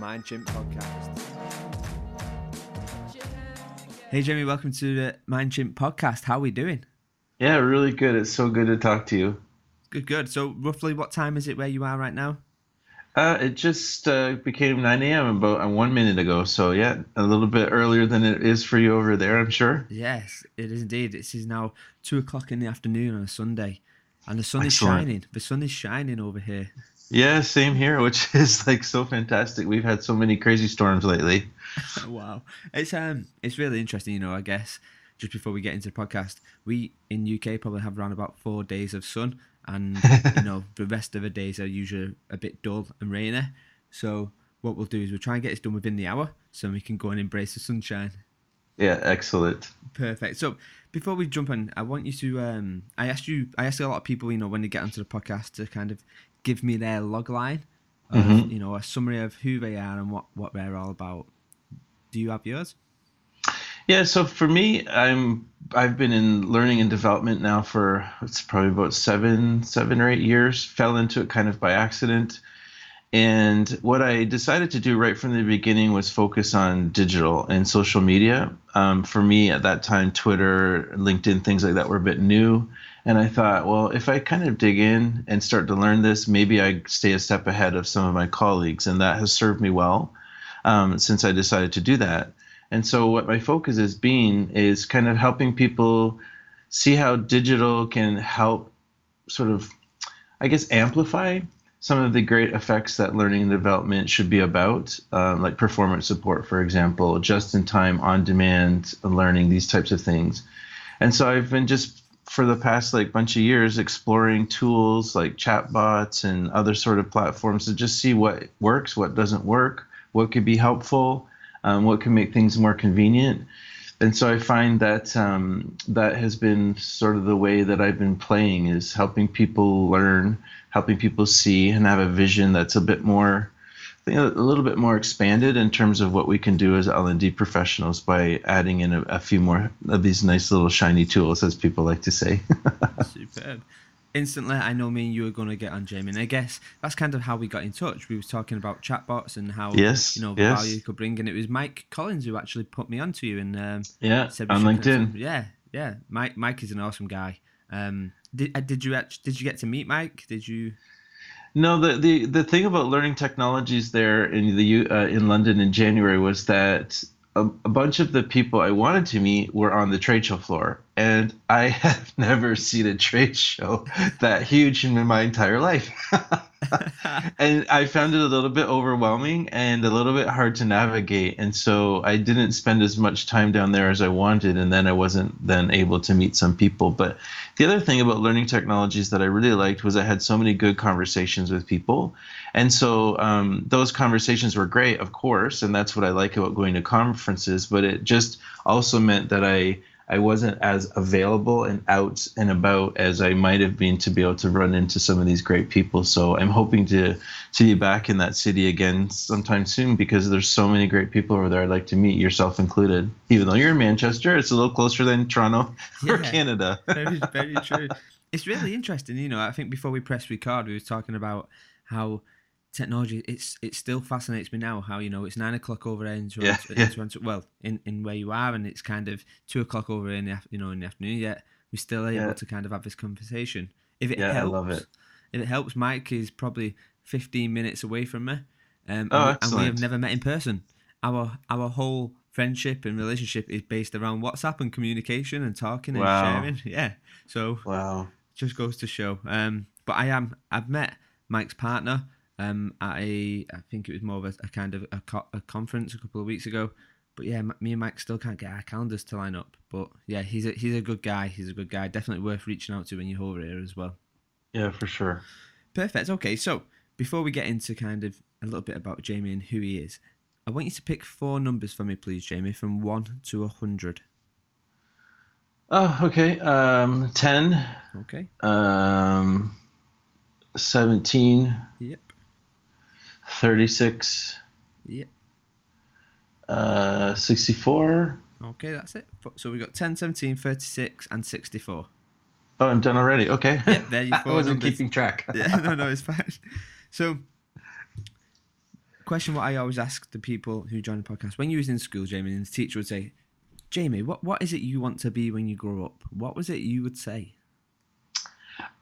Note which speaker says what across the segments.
Speaker 1: Welcome to the Mind Chimp podcast. Hey, Jamie, welcome to the Mind Chimp podcast. How are we doing?
Speaker 2: Yeah, really good. It's so good to talk to you.
Speaker 1: Good, good. So, roughly what time is it where you are right now?
Speaker 2: Uh, it just uh, became 9 a.m. about uh, one minute ago. So, yeah, a little bit earlier than it is for you over there, I'm sure.
Speaker 1: Yes, it is indeed. It is now 2 o'clock in the afternoon on a Sunday, and the sun
Speaker 2: Excellent.
Speaker 1: is shining. The sun is shining over here.
Speaker 2: Yeah, same here, which is like so fantastic. We've had so many crazy storms lately.
Speaker 1: wow, it's um, it's really interesting. You know, I guess just before we get into the podcast, we in UK probably have around about four days of sun, and you know the rest of the days are usually a bit dull and rainy. So what we'll do is we'll try and get this done within the hour, so we can go and embrace the sunshine.
Speaker 2: Yeah, excellent.
Speaker 1: Perfect. So before we jump in, I want you to. Um, I asked you. I asked a lot of people, you know, when they get onto the podcast, to kind of give me their log line, of,
Speaker 2: Mhm.
Speaker 1: you know, a summary of who they are and what what they're all about. Do you have yours?
Speaker 2: Yeah, so for me, I'm I've been in learning and development now for it's probably about seven seven or eight years. Fell into it kind of by accident, and what I decided to do right from the beginning was focus on digital and social media. Um, for me at that time, Twitter, LinkedIn, things like that were a bit new, and I thought, well, if I kind of dig in and start to learn this, maybe I stay a step ahead of some of my colleagues, and that has served me well um, since I decided to do that. And so, what my focus has been is kind of helping people see how digital can help sort of, I guess, amplify some of the great effects that learning and development should be about, um, like performance support, for example, just in time, on demand learning, these types of things. And so, I've been just for the past like bunch of years exploring tools like chatbots and other sort of platforms to just see what works, what doesn't work, what could be helpful um, what can make things more convenient. And so I find that um, that has been sort of the way that I've been playing is helping people learn, helping people see, and have a vision that's a bit more, think, a little bit more expanded in terms of what we can do as L&D professionals by adding in a, a few more of these nice little shiny tools, as people like to say.
Speaker 1: Superb. Instantly, I know me and you are going to get on, Jamie. And I guess that's kind of how we got in touch. We was talking about chatbots and how
Speaker 2: Yes,
Speaker 1: you know the
Speaker 2: yes.
Speaker 1: value you could bring, and it was Mike Collins who actually put me onto you and um,
Speaker 2: yeah, on LinkedIn.
Speaker 1: yeah, yeah. Mike, Mike is an awesome guy. Um, did uh, did you act- did you get to meet Mike? Did you?
Speaker 2: No, the, the the thing about learning technologies there in the uh, in London in January was that a, a bunch of the people I wanted to meet were on the trade show floor, and I have never seen a trade show that huge in my entire life. and I found it a little bit overwhelming and a little bit hard to navigate, and so I didn't spend as much time down there as I wanted, and then I wasn't then able to meet some people. But the other thing about learning technologies that I really liked was I had so many good conversations with people. And so um, those conversations were great, of course, and that's what I like about going to conferences. But it just also meant that I I wasn't as available and out and about as I might have been to be able to run into some of these great people. So I'm hoping to to be back in that city again sometime soon because there's so many great people over there I'd like to meet, yourself included. Even though you're in Manchester, it's a little closer than Toronto or Canada.
Speaker 1: very, very true. It's really interesting, you know. I think before we press record, we were talking about how technology. It's it still fascinates me now. How you know it's nine o'clock over there in Toronto,
Speaker 2: Yeah,
Speaker 1: in Toronto- well, in, in where you are, and it's kind of two o'clock over in the you know in the afternoon. Yet we're still able
Speaker 2: Yeah.
Speaker 1: to kind of have this conversation. If it
Speaker 2: Yeah, I
Speaker 1: helps,
Speaker 2: love it.
Speaker 1: if it helps, Mike is probably fifteen minutes away from me, um, and,
Speaker 2: Oh,
Speaker 1: we- and we have never met in person. Our our whole friendship and relationship is based around WhatsApp and communication and talking and
Speaker 2: Wow.
Speaker 1: sharing. Yeah, so
Speaker 2: Wow.
Speaker 1: just goes to show. Um, but I am. I've met Mike's partner um, at a. I think it was more of a, a kind of a, co- a conference a couple of weeks ago. But yeah, me and Mike still can't get our calendars to line up. But yeah, he's a he's a good guy. He's a good guy. Definitely worth reaching out to when you're over here as well.
Speaker 2: Yeah, for sure.
Speaker 1: Perfect. Okay, so before we get into kind of a little bit about Jamie and who he is, I want you to pick four numbers for me, please, Jamie, from one to a hundred.
Speaker 2: Oh, okay. Um, 10,
Speaker 1: Okay.
Speaker 2: um, 17,
Speaker 1: Yep.
Speaker 2: 36,
Speaker 1: Yep.
Speaker 2: uh, 64.
Speaker 1: Okay, that's it. So we got 10, 17, 36, and 64.
Speaker 2: Oh, I'm done already. Okay.
Speaker 1: Yeah, there you
Speaker 2: go.
Speaker 1: I
Speaker 2: wasn't
Speaker 1: numbers.
Speaker 2: keeping track.
Speaker 1: yeah, no, no, it's fine. So, question what I always ask the people who join the podcast when you was in school, Jamie, and the teacher would say, Jamie, what, what is it you want to be when you grow up? What was it you would say?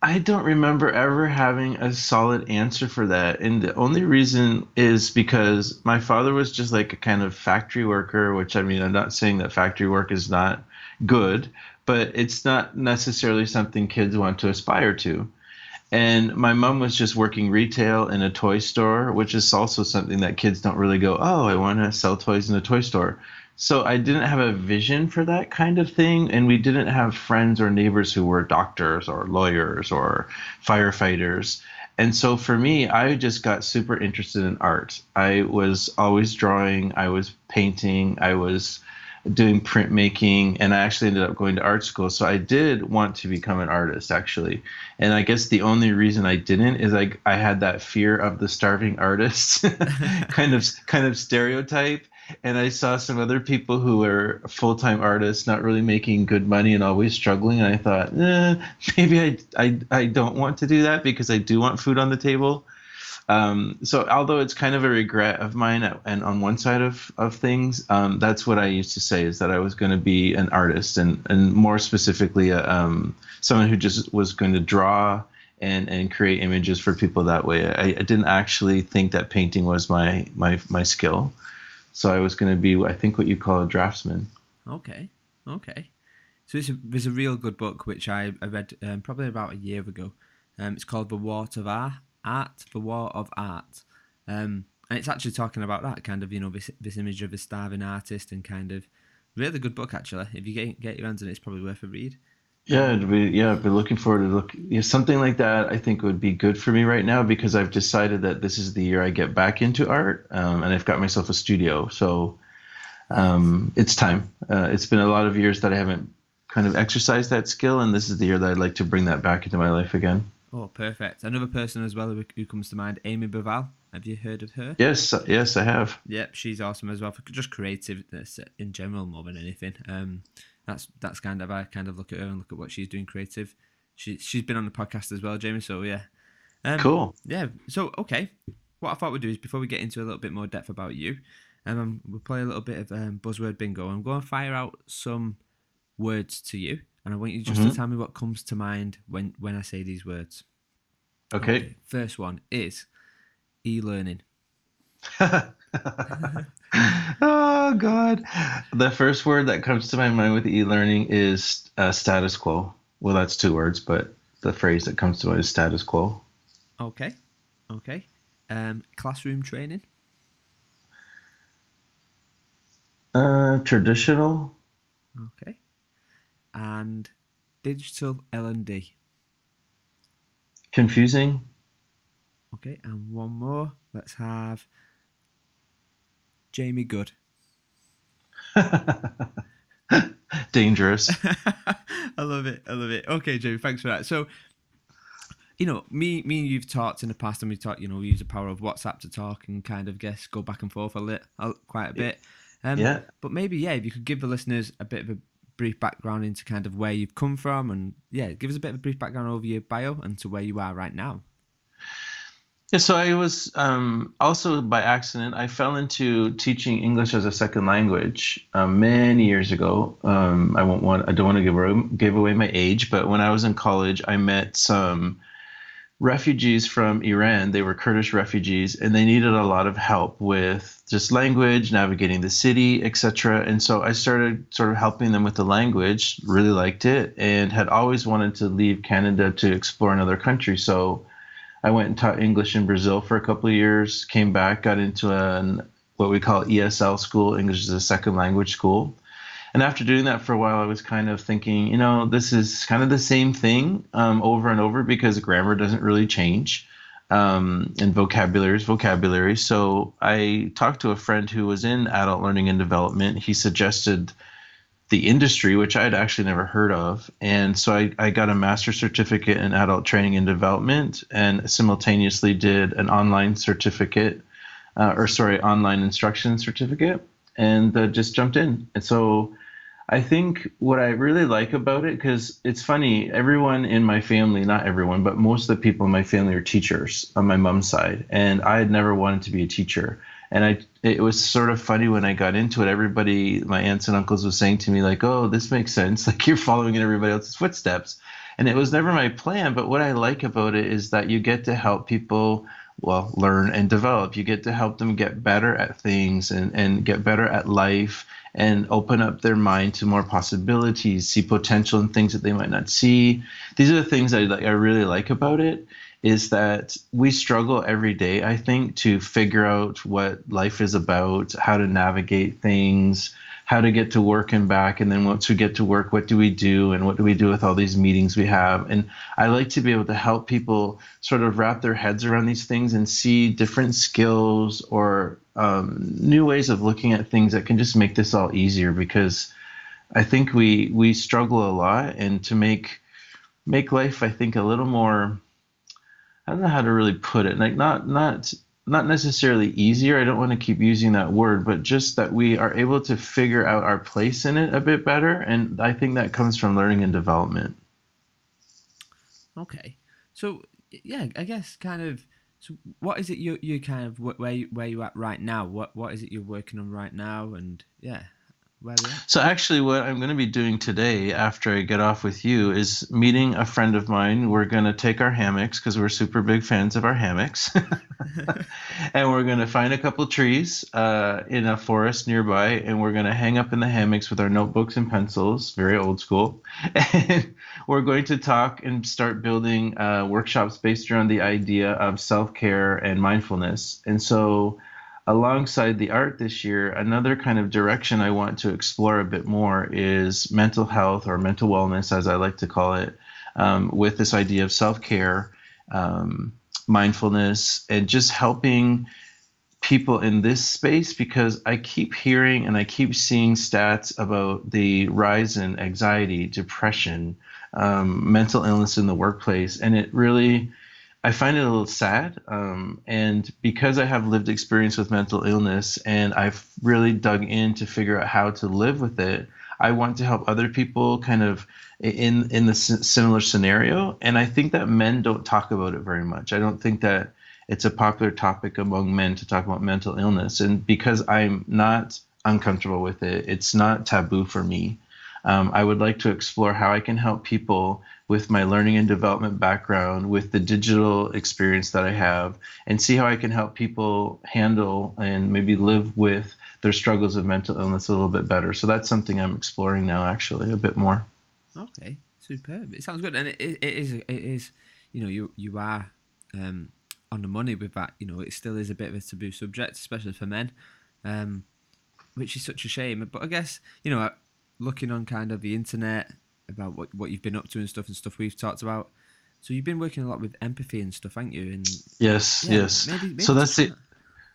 Speaker 2: I don't remember ever having a solid answer for that. And the only reason is because my father was just like a kind of factory worker, which I mean, I'm not saying that factory work is not good, but it's not necessarily something kids want to aspire to. And my mom was just working retail in a toy store, which is also something that kids don't really go, oh, I want to sell toys in a toy store. So I didn't have a vision for that kind of thing, and we didn't have friends or neighbors who were doctors or lawyers or firefighters. And so for me, I just got super interested in art. I was always drawing, I was painting, I was doing printmaking, and I actually ended up going to art school. So I did want to become an artist, actually. And I guess the only reason I didn't is like I had that fear of the starving artist kind of kind of stereotype and I saw some other people who were full time artists, not really making good money and always struggling. And I thought, eh, maybe I, I I don't want to do that because I do want food on the table. Um, so although it's kind of a regret of mine, and on one side of of things, um, that's what I used to say is that I was going to be an artist, and and more specifically, uh, um, someone who just was going to draw and and create images for people that way. I, I didn't actually think that painting was my my my skill. So I was going to be, I think, what you call a draftsman.
Speaker 1: Okay, okay. So there's a real good book which I, I read um, probably about a year ago. Um, it's called The War of Art, Art The War of Art. Um, and it's actually talking about that kind of, you know, this, this image of a starving artist and kind of really good book actually. If you get get your hands on it, it's probably worth a read.
Speaker 2: Yeah, it'd be, yeah, I've been looking forward to look yeah, something like that. I think would be good for me right now because I've decided that this is the year I get back into art, um, and I've got myself a studio. So um, it's time. Uh, it's been a lot of years that I haven't kind of exercised that skill, and this is the year that I'd like to bring that back into my life again.
Speaker 1: Oh, perfect! Another person as well who comes to mind, Amy Burvall. Have you heard of her?
Speaker 2: Yes, yes, I have.
Speaker 1: Yep, she's awesome as well for just creativeness in general more than anything. Um, that's that's kind of I kind of look at her and look at what she's doing creative. She she's been on the podcast as well, Jamie. So yeah,
Speaker 2: um, cool.
Speaker 1: Yeah. So okay, what I thought we'd do is before we get into a little bit more depth about you, um, we'll play a little bit of um, buzzword bingo. I'm going to fire out some words to you, and I want you just mm-hmm. to tell me what comes to mind when when I say these words.
Speaker 2: Okay. okay.
Speaker 1: First one is e-learning.
Speaker 2: oh God! The first word that comes to my mind with e-learning is uh, status quo. Well, that's two words, but the phrase that comes to mind is status quo.
Speaker 1: Okay, okay. Um, classroom training.
Speaker 2: Uh, traditional.
Speaker 1: Okay. And digital L and D.
Speaker 2: Confusing.
Speaker 1: Okay, and one more. Let's have Jamie Good.
Speaker 2: Dangerous.
Speaker 1: I love it. I love it. Okay, Jamie, thanks for that. So, you know, me, me and you've talked in the past, and we talked. You know, we use the power of WhatsApp to talk and kind of guess go back and forth a little, quite a bit.
Speaker 2: Um, yeah.
Speaker 1: But maybe, yeah, if you could give the listeners a bit of a brief background into kind of where you've come from, and yeah, give us a bit of a brief background over your bio and to where you are right now.
Speaker 2: Yeah, so I was um, also by accident. I fell into teaching English as a second language um, many years ago. Um, I won't want. I don't want to give away, give away my age, but when I was in college, I met some refugees from Iran. They were Kurdish refugees, and they needed a lot of help with just language, navigating the city, etc. And so I started sort of helping them with the language. Really liked it, and had always wanted to leave Canada to explore another country. So I went and taught English in Brazil for a couple of years, came back, got into an what we call ESL school, English as a second language school. And after doing that for a while, I was kind of thinking, you know, this is kind of the same thing um, over and over because grammar doesn't really change um, and vocabulary is vocabulary. So I talked to a friend who was in adult learning and development. He suggested the industry, which I had actually never heard of. And so I, I got a master's certificate in adult training and development and simultaneously did an online certificate, uh, or sorry, online instruction certificate, and uh, just jumped in. And so I think what I really like about it, because it's funny, everyone in my family, not everyone, but most of the people in my family are teachers on my mom's side. And I had never wanted to be a teacher. And I it was sort of funny when I got into it. Everybody, my aunts and uncles, was saying to me like, "Oh, this makes sense. Like you're following in everybody else's footsteps." And it was never my plan, but what I like about it is that you get to help people well learn and develop. You get to help them get better at things and and get better at life and open up their mind to more possibilities, see potential in things that they might not see. These are the things I I really like about it is that we struggle every day, I think, to figure out what life is about, how to navigate things, how to get to work and back. And then once we get to work, what do we do? And what do we do with all these meetings we have? And I like to be able to help people sort of wrap their heads around these things and see different skills or um, new ways of looking at things that can just make this all easier because I think we we struggle a lot and to make make life I think a little more I don't know how to really put it. Like not not not necessarily easier. I don't want to keep using that word, but just that we are able to figure out our place in it a bit better, and I think that comes from learning and development.
Speaker 1: Okay, so yeah, I guess kind of. So what is it you you kind of where you, where you at right now? What what is it you're working on right now? And yeah,
Speaker 2: so actually, what I'm going to be doing today, after I get off with you, is meeting a friend of mine. We're going to take our hammocks because we're super big fans of our hammocks, and we're going to find a couple trees uh, in a forest nearby, and we're going to hang up in the hammocks with our notebooks and pencils, very old school, and we're going to talk and start building uh, workshops based around the idea of self care and mindfulness. And so alongside the art this year, another kind of direction I want to explore a bit more is mental health or mental wellness, as I like to call it, um, with this idea of self care, um, mindfulness, and just helping people in this space because I keep hearing and I keep seeing stats about the rise in anxiety, depression, um, mental illness in the workplace, and it really I find it a little sad. Um, and because I have lived experience with mental illness and I've really dug in to figure out how to live with it, I want to help other people kind of in in the similar scenario. And I think that men don't talk about it very much. I don't think that it's a popular topic among men to talk about mental illness. And because I'm not uncomfortable with it, it's not taboo for me. Um, I would like to explore how I can help people with my learning and development background, with the digital experience that I have, and see how I can help people handle and maybe live with their struggles of mental illness a little bit better. So that's something I'm exploring now, actually, a bit more.
Speaker 1: Okay, superb. It sounds good, and it, it is. It is. You know, you you are um, on the money with that. You know, it still is a bit of a taboo subject, especially for men, um, which is such a shame. But I guess you know, looking on kind of the internet about what, what you've been up to and stuff and stuff we've talked about. So you've been working a lot with empathy and stuff, haven't you? And
Speaker 2: yes, yeah, yes. Maybe, maybe so that's it. That.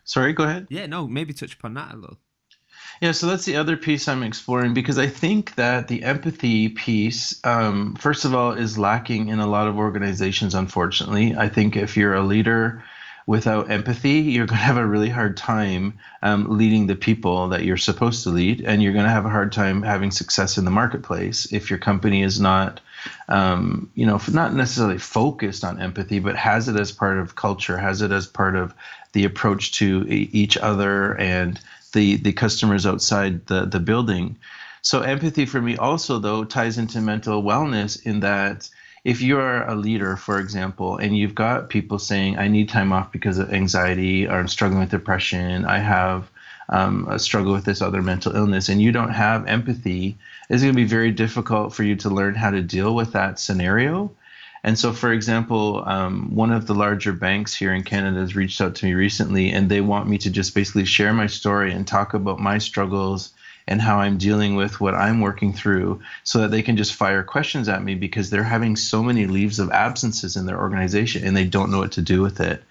Speaker 2: Sorry, go ahead.
Speaker 1: Yeah, no, maybe touch upon that a little.
Speaker 2: Yeah, so that's the other piece I'm exploring because I think that the empathy piece, um, first of all, is lacking in a lot of organizations, unfortunately. I think if you're a leader without empathy, you're going to have a really hard time um, leading the people that you're supposed to lead, and you're going to have a hard time having success in the marketplace if your company is not, um, you know, not necessarily focused on empathy, but has it as part of culture, has it as part of the approach to each other and the the customers outside the the building. So empathy for me also though ties into mental wellness in that if you're a leader, for example, and you've got people saying, I need time off because of anxiety, or I'm struggling with depression, I have um, a struggle with this other mental illness, and you don't have empathy, it's going to be very difficult for you to learn how to deal with that scenario. And so, for example, um, one of the larger banks here in Canada has reached out to me recently, and they want me to just basically share my story and talk about my struggles and how I'm dealing with what I'm working through so that they can just fire questions at me because they're having so many leaves of absences in their organization and they don't know what to do with it.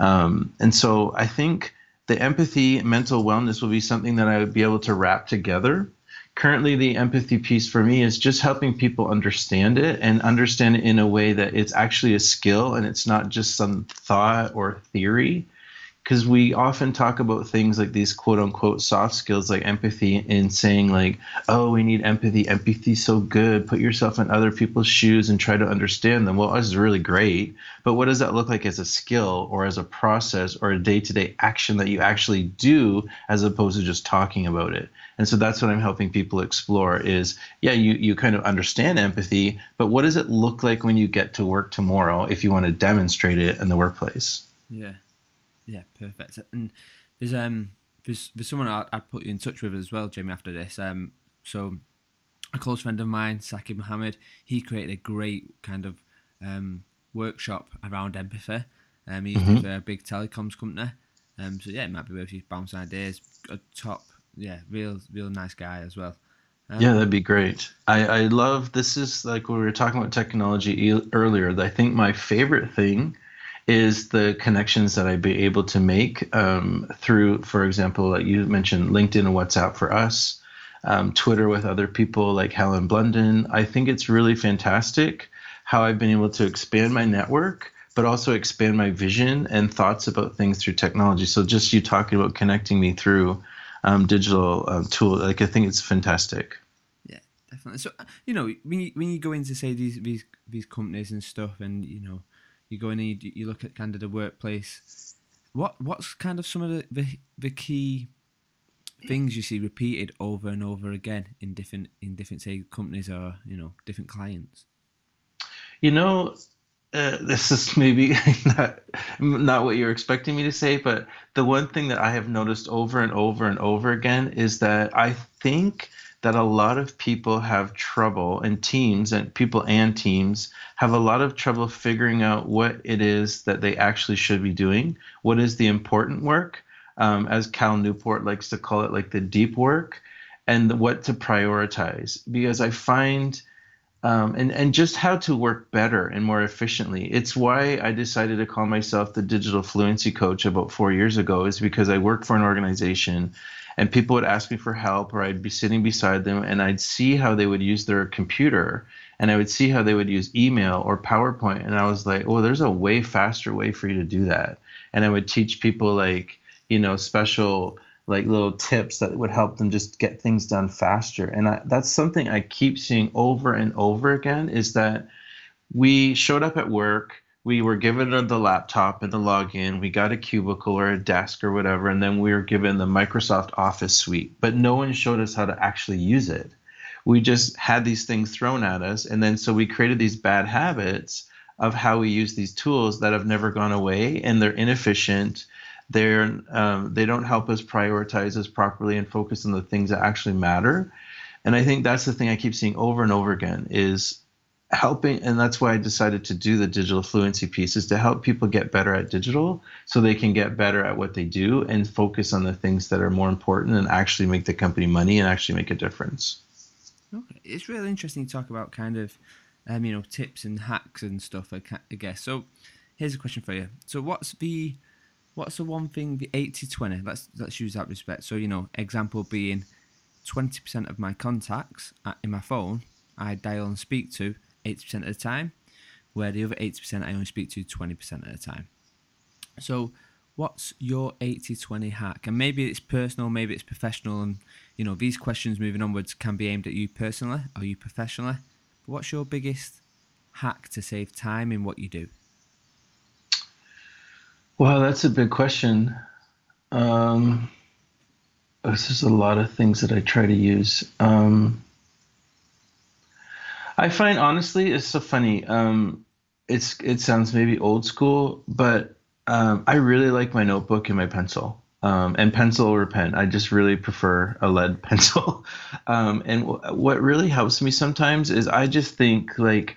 Speaker 2: Um, and so I think the empathy, mental wellness will be something that I would be able to wrap together. Currently, the empathy piece for me is just helping people understand it and understand it in a way that it's actually a skill and it's not just some thought or theory because we often talk about things like these quote unquote soft skills like empathy and saying like oh we need empathy. Empathy's so good. Put yourself in other people's shoes and try to understand them. Well that's really great but what does that look like as a skill or as a process or a day-to-day action that you actually do as opposed to just talking about it? And so that's what i'm helping people explore is yeah you, you kind of understand empathy but what does it look like when you get to work tomorrow if you want to demonstrate it in the workplace?
Speaker 1: Yeah yeah, perfect. And there's um there's there's someone I'd, I'd put you in touch with as well, Jamie. After this, um, so a close friend of mine, Saki Mohammed, he created a great kind of um workshop around empathy. Um, he's mm-hmm. a big telecoms company. Um, so yeah, it might be worth you bouncing ideas. A top, yeah, real, real nice guy as well.
Speaker 2: Um, yeah, that'd be great. I, I love this is like we were talking about technology earlier. I think my favorite thing is the connections that I'd be able to make um, through, for example, like you mentioned LinkedIn and WhatsApp for us, um, Twitter with other people like Helen Blunden. I think it's really fantastic how I've been able to expand my network, but also expand my vision and thoughts about things through technology. So just you talking about connecting me through um, digital um, tool, like I think it's fantastic.
Speaker 1: Yeah, definitely. So you know when you when you go into say these these these companies and stuff, and you know you go in and you, you look at kind of the workplace. What what's kind of some of the, the, the key things you see repeated over and over again in different in different say companies or you know different clients?
Speaker 2: You know, uh, this is maybe not not what you're expecting me to say, but the one thing that I have noticed over and over and over again is that I think that a lot of people have trouble and teams and people and teams have a lot of trouble figuring out what it is that they actually should be doing. What is the important work? Um, as cal newport likes to call it like the deep work and what to prioritize. Because i find um, and, and just how to work better and more efficiently. It's why I decided to call myself the digital fluency coach about four years ago, is because I work for an organization and people would ask me for help or I'd be sitting beside them and I'd see how they would use their computer and I would see how they would use email or PowerPoint and I was like, "Oh, there's a way faster way for you to do that." And I would teach people like, you know, special like little tips that would help them just get things done faster. And I, that's something I keep seeing over and over again is that we showed up at work we were given the laptop and the login. We got a cubicle or a desk or whatever, and then we were given the Microsoft Office suite. But no one showed us how to actually use it. We just had these things thrown at us, and then so we created these bad habits of how we use these tools that have never gone away, and they're inefficient. They're um, they don't help us prioritize us properly and focus on the things that actually matter. And I think that's the thing I keep seeing over and over again is helping and that's why i decided to do the digital fluency piece is to help people get better at digital so they can get better at what they do and focus on the things that are more important and actually make the company money and actually make a difference.
Speaker 1: It's really interesting to talk about kind of um, you know tips and hacks and stuff I, guess. So here's a question for you. So what's the what's the one thing the 80 20 let's let's use that respect so you know example being 20% of my contacts in my phone I dial and speak to 80% of the time, where the other 80% I only speak to 20% of the time. So, what's your 80 20 hack? And maybe it's personal, maybe it's professional. And, you know, these questions moving onwards can be aimed at you personally or you professionally. But what's your biggest hack to save time in what you do?
Speaker 2: Well, that's a big question. Um, this is a lot of things that I try to use. Um, I find honestly, it's so funny. Um, it's it sounds maybe old school, but um, I really like my notebook and my pencil. Um, and pencil or pen. I just really prefer a lead pencil. Um, and w- what really helps me sometimes is I just think like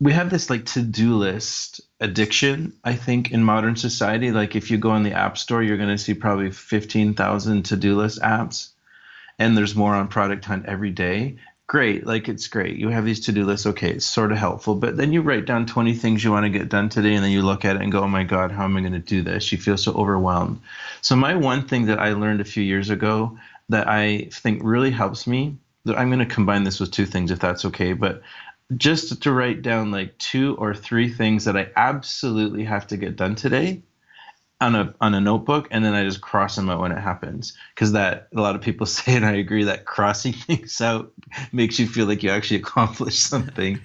Speaker 2: we have this like to-do list addiction. I think in modern society, like if you go in the app store, you're going to see probably fifteen thousand to-do list apps, and there's more on Product Hunt every day. Great like it's great. You have these to-do lists okay it's sort of helpful but then you write down 20 things you want to get done today and then you look at it and go oh my god how am i going to do this? You feel so overwhelmed. So my one thing that i learned a few years ago that i think really helps me that i'm going to combine this with two things if that's okay but just to write down like two or three things that i absolutely have to get done today on a on a notebook and then I just cross them out when it happens. Because that a lot of people say and I agree that crossing things out makes you feel like you actually accomplished something.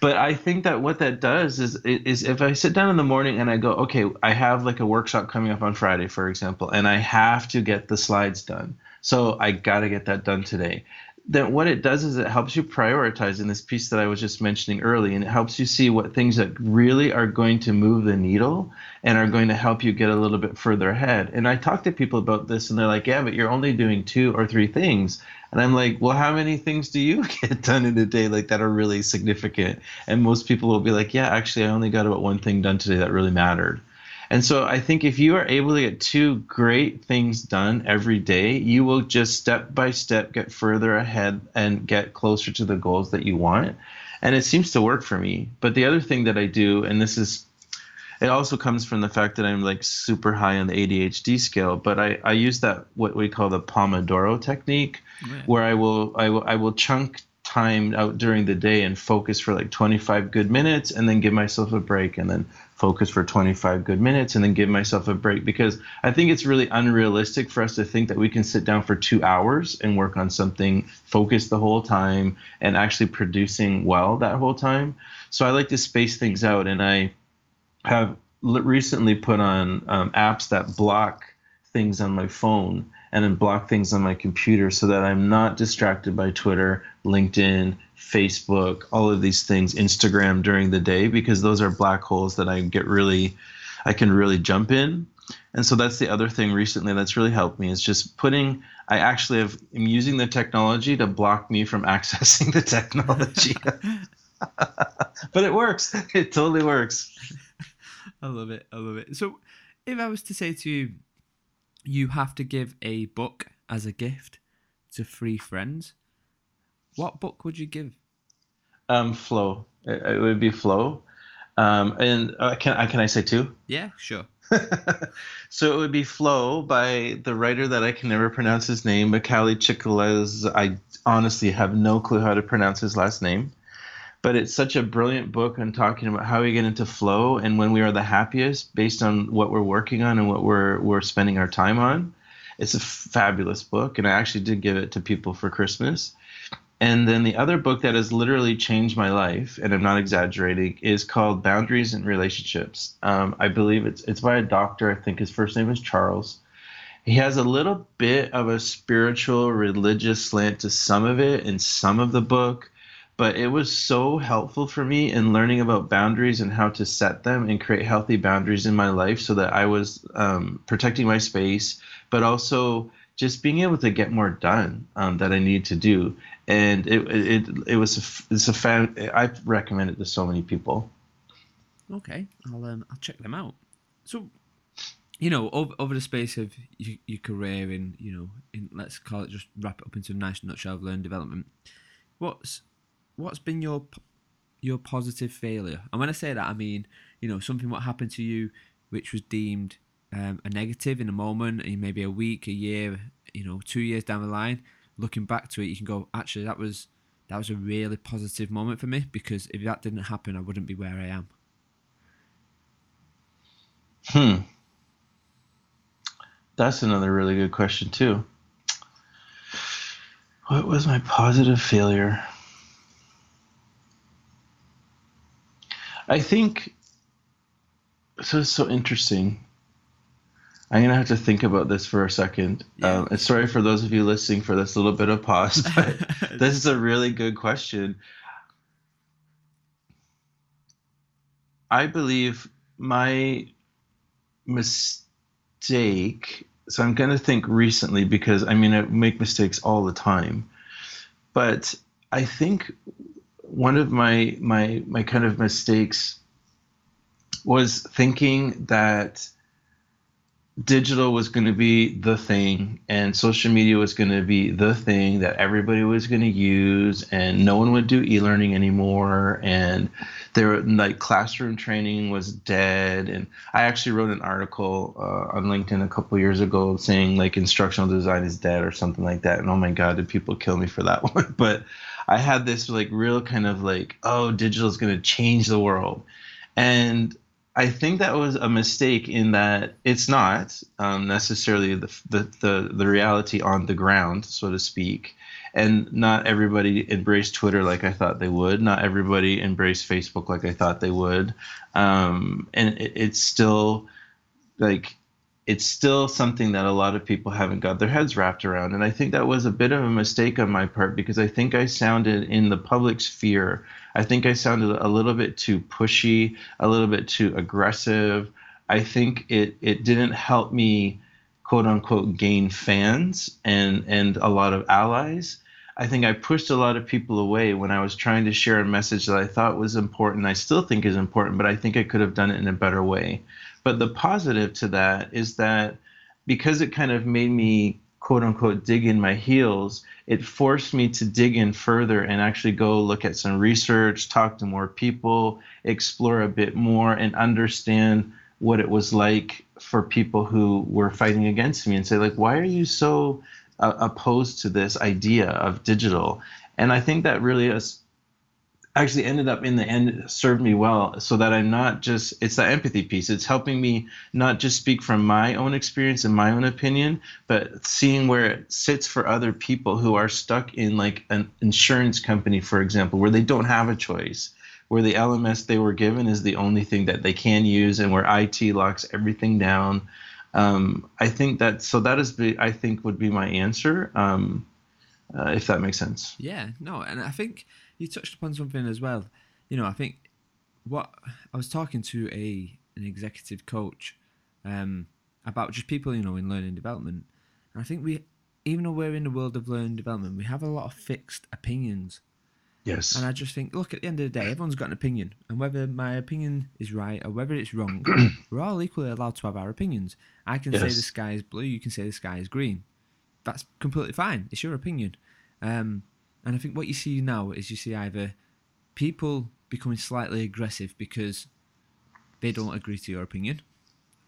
Speaker 2: But I think that what that does is is if I sit down in the morning and I go okay I have like a workshop coming up on Friday for example and I have to get the slides done. So I got to get that done today then what it does is it helps you prioritize in this piece that I was just mentioning early, and it helps you see what things that really are going to move the needle and are going to help you get a little bit further ahead. And I talk to people about this, and they're like, "Yeah, but you're only doing two or three things." And I'm like, "Well, how many things do you get done in a day like that are really significant?" And most people will be like, "Yeah, actually, I only got about one thing done today that really mattered." And so I think if you are able to get two great things done every day, you will just step by step get further ahead and get closer to the goals that you want. And it seems to work for me. But the other thing that I do, and this is, it also comes from the fact that I'm like super high on the ADHD scale, but I, I use that, what we call the Pomodoro technique, yeah. where I will, I will, I will chunk time out during the day and focus for like 25 good minutes and then give myself a break and then focus for 25 good minutes and then give myself a break because I think it's really unrealistic for us to think that we can sit down for two hours and work on something focused the whole time and actually producing well that whole time. So I like to space things out and I have recently put on um, apps that block things on my phone and then block things on my computer so that I'm not distracted by Twitter, LinkedIn, Facebook, all of these things, Instagram during the day, because those are black holes that I get really, I can really jump in. And so that's the other thing recently that's really helped me is just putting, I actually have, am using the technology to block me from accessing the technology. but it works. It totally works.
Speaker 1: I love it. I love it. So if I was to say to you, you have to give a book as a gift to three friends, what book would you give?
Speaker 2: Um, Flow. It, it would be Flow. Um, and uh, can I can I say two?
Speaker 1: Yeah, sure.
Speaker 2: so it would be Flow by the writer that I can never pronounce his name, Mihaly Csikszentmihalyi. I honestly have no clue how to pronounce his last name, but it's such a brilliant book on talking about how we get into flow and when we are the happiest based on what we're working on and what we're we're spending our time on. It's a fabulous book, and I actually did give it to people for Christmas. And then the other book that has literally changed my life, and I'm not exaggerating, is called Boundaries and Relationships. Um, I believe it's it's by a doctor. I think his first name is Charles. He has a little bit of a spiritual, religious slant to some of it in some of the book, but it was so helpful for me in learning about boundaries and how to set them and create healthy boundaries in my life so that I was um, protecting my space, but also just being able to get more done um, that I need to do and it it it was a, it's a fan. I recommend it to so many people.
Speaker 1: Okay, I'll um, I'll check them out. So, you know, over, over the space of your, your career in you know, in let's call it just wrap it up into a nice nutshell of learn development. What's what's been your your positive failure? And when I say that, I mean you know something what happened to you which was deemed um, a negative in a moment, in maybe a week, a year, you know, two years down the line, looking back to it, you can go, actually, that was that was a really positive moment for me because if that didn't happen, I wouldn't be where I am.
Speaker 2: Hmm. That's another really good question too. What was my positive failure? I think so. It's so interesting. I'm gonna have to think about this for a second. Yeah. Um, sorry for those of you listening for this little bit of pause, but this is a really good question. I believe my mistake. So I'm gonna think recently because I mean I make mistakes all the time, but I think one of my my my kind of mistakes was thinking that digital was going to be the thing and social media was going to be the thing that everybody was going to use and no one would do e-learning anymore and there like classroom training was dead. And i actually wrote an article uh, on linkedin a couple years ago saying like instructional design is dead or something like that. And oh my god did people kill me for that one? But i had this like real kind of like oh digital is going to change the world and I think that was a mistake in that it's not um, necessarily the, the, the the reality on the ground, so to speak. And not everybody embraced Twitter like I thought they would. Not everybody embraced Facebook like I thought they would. Um, and it, it's still like it's still something that a lot of people haven't got their heads wrapped around. And I think that was a bit of a mistake on my part because I think I sounded in the public sphere, I think I sounded a little bit too pushy, a little bit too aggressive. I think it, it didn't help me, quote unquote, gain fans and, and a lot of allies. I think I pushed a lot of people away when I was trying to share a message that I thought was important. I still think is important, but I think I could have done it in a better way. But the positive to that is that because it kind of made me quote unquote dig in my heels, it forced me to dig in further and actually go look at some research, talk to more people, explore a bit more, and understand what it was like for people who were fighting against me and say, like, why are you so uh, opposed to this idea of digital? And I think that really is actually ended up in the end served me well so that I'm not just it's that empathy piece. It's helping me not just speak from my own experience and my own opinion, but seeing where it sits for other people who are stuck in like an insurance company, for example, where they don't have a choice, where the LMS they were given is the only thing that they can use and where IT locks everything down. Um, I think that so that is the I think would be my answer. Um, uh, if that makes sense.
Speaker 1: Yeah, no, and I think you touched upon something as well. You know, I think what I was talking to a an executive coach um, about just people, you know, in learning development, and I think we, even though we're in the world of learning development, we have a lot of fixed opinions.
Speaker 2: Yes.
Speaker 1: And I just think, look, at the end of the day, everyone's got an opinion, and whether my opinion is right or whether it's wrong, we're all equally allowed to have our opinions. I can yes. say the sky is blue, you can say the sky is green. That's completely fine. It's your opinion. Um, and I think what you see now is you see either people becoming slightly aggressive because they don't agree to your opinion,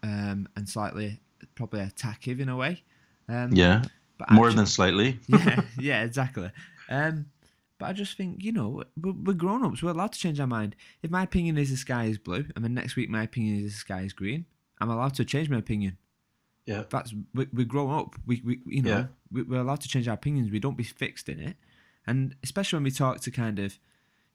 Speaker 1: um, and slightly probably attackive in a way.
Speaker 2: Um, yeah, but more than slightly.
Speaker 1: yeah, yeah, exactly. Um, but I just think you know we're, we're grown ups. We're allowed to change our mind. If my opinion is the sky is blue, and then next week my opinion is the sky is green, I'm allowed to change my opinion.
Speaker 2: Yeah,
Speaker 1: that's we, we're grown up. We, we you know yeah. we, we're allowed to change our opinions. We don't be fixed in it. And especially when we talk to kind of,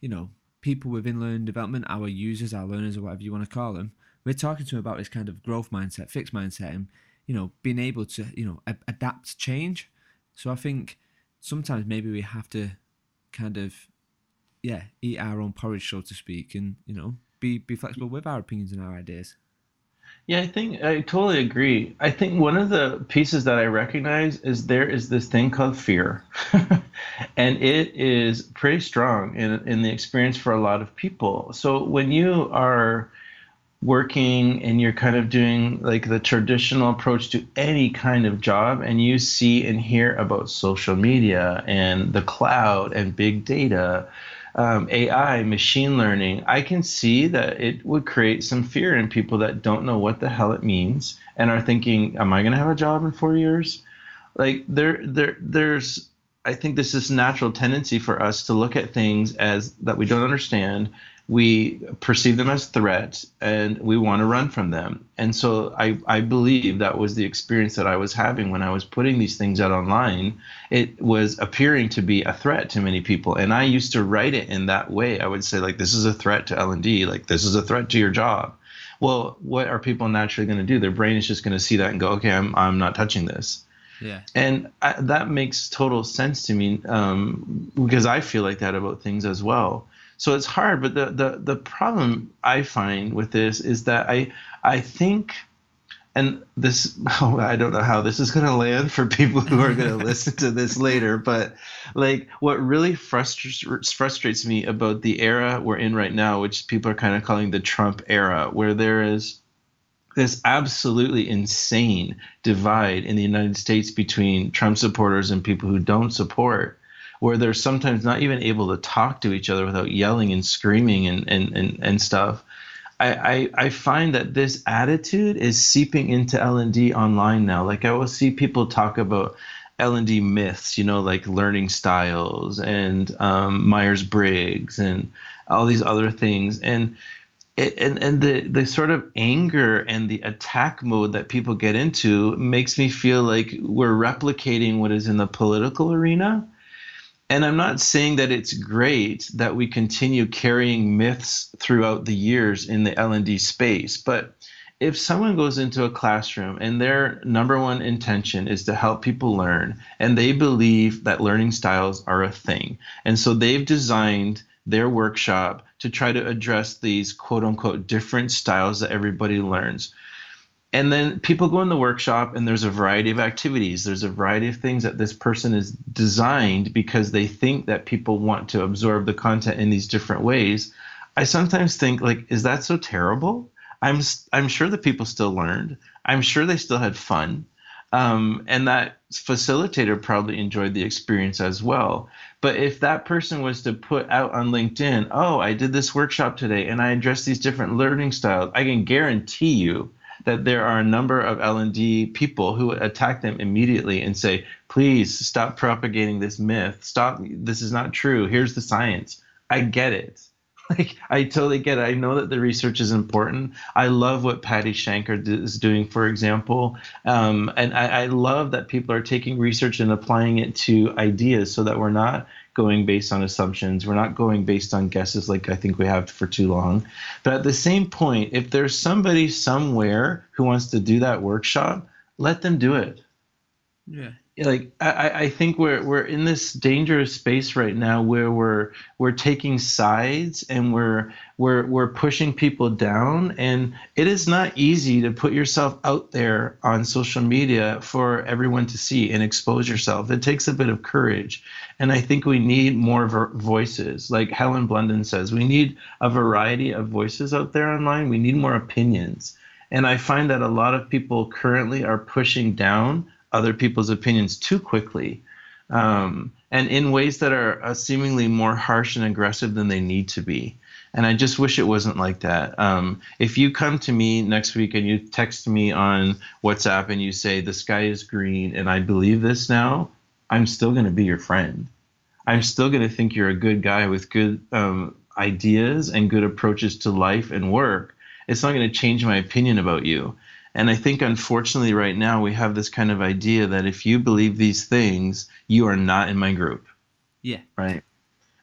Speaker 1: you know, people within learning development, our users, our learners, or whatever you want to call them, we're talking to them about this kind of growth mindset, fixed mindset, and you know, being able to you know a- adapt to change. So I think sometimes maybe we have to kind of, yeah, eat our own porridge, so to speak, and you know, be be flexible with our opinions and our ideas.
Speaker 2: Yeah, I think I totally agree. I think one of the pieces that I recognize is there is this thing called fear. and it is pretty strong in, in the experience for a lot of people. So when you are working and you're kind of doing like the traditional approach to any kind of job and you see and hear about social media and the cloud and big data um, AI, machine learning, I can see that it would create some fear in people that don't know what the hell it means and are thinking, "Am I going to have a job in four years?" Like there, there, there's. I think this is natural tendency for us to look at things as that we don't understand we perceive them as threats and we want to run from them. And so I, I believe that was the experience that I was having when I was putting these things out online. It was appearing to be a threat to many people. And I used to write it in that way. I would say like this is a threat to L&D, like this is a threat to your job. Well, what are people naturally going to do? Their brain is just going to see that and go, okay, I'm, I'm not touching this.
Speaker 1: Yeah.
Speaker 2: And I, that makes total sense to me um, because I feel like that about things as well so it's hard but the, the the problem i find with this is that i i think and this oh, i don't know how this is going to land for people who are going to listen to this later but like what really frustrates frustrates me about the era we're in right now which people are kind of calling the trump era where there is this absolutely insane divide in the united states between trump supporters and people who don't support where they're sometimes not even able to talk to each other without yelling and screaming and, and, and, and stuff. I, I, I find that this attitude is seeping into L&D online now. Like I will see people talk about L&D myths, you know, like learning styles and um, Myers-Briggs and all these other things. And and and the the sort of anger and the attack mode that people get into makes me feel like we're replicating what is in the political arena and i'm not saying that it's great that we continue carrying myths throughout the years in the l&d space but if someone goes into a classroom and their number one intention is to help people learn and they believe that learning styles are a thing and so they've designed their workshop to try to address these quote unquote different styles that everybody learns. And then people go in the workshop and there's a variety of activities. There's a variety of things that this person is designed because they think that people want to absorb the content in these different ways. I sometimes think like is that so terrible? I'm I'm sure the people still learned. I'm sure they still had fun. Um, and that facilitator probably enjoyed the experience as well. But if that person was to put out on LinkedIn, oh, I did this workshop today and I addressed these different learning styles, I can guarantee you that there are a number of L&D people who attack them immediately and say, please stop propagating this myth. Stop. This is not true. Here's the science. I get it. Like I totally get it. I know that the research is important. I love what Patty Shanker is doing, for example, um, and I, I love that people are taking research and applying it to ideas, so that we're not going based on assumptions. We're not going based on guesses like I think we have for too long. But at the same point, if there's somebody somewhere who wants to do that workshop, let them do it.
Speaker 1: Yeah
Speaker 2: like I, I think we're we're in this dangerous space right now where we're we're taking sides and we're we're we're pushing people down. And it is not easy to put yourself out there on social media for everyone to see and expose yourself. It takes a bit of courage. And i think we need more voices. Like helen blunden says we need a variety of voices out there online. We need more opinions. And i find that a lot of people currently are pushing down other people's opinions too quickly um, and in ways that are uh, seemingly more harsh and aggressive than they need to be. And I just wish it wasn't like that. Um, if you come to me next week and you text me on WhatsApp and you say, the sky is green and I believe this now, I'm still going to be your friend. I'm still going to think you're a good guy with good um, ideas and good approaches to life and work. It's not going to change my opinion about you. And I think, unfortunately, right now we have this kind of idea that if you believe these things, you are not in my group.
Speaker 1: Yeah.
Speaker 2: Right.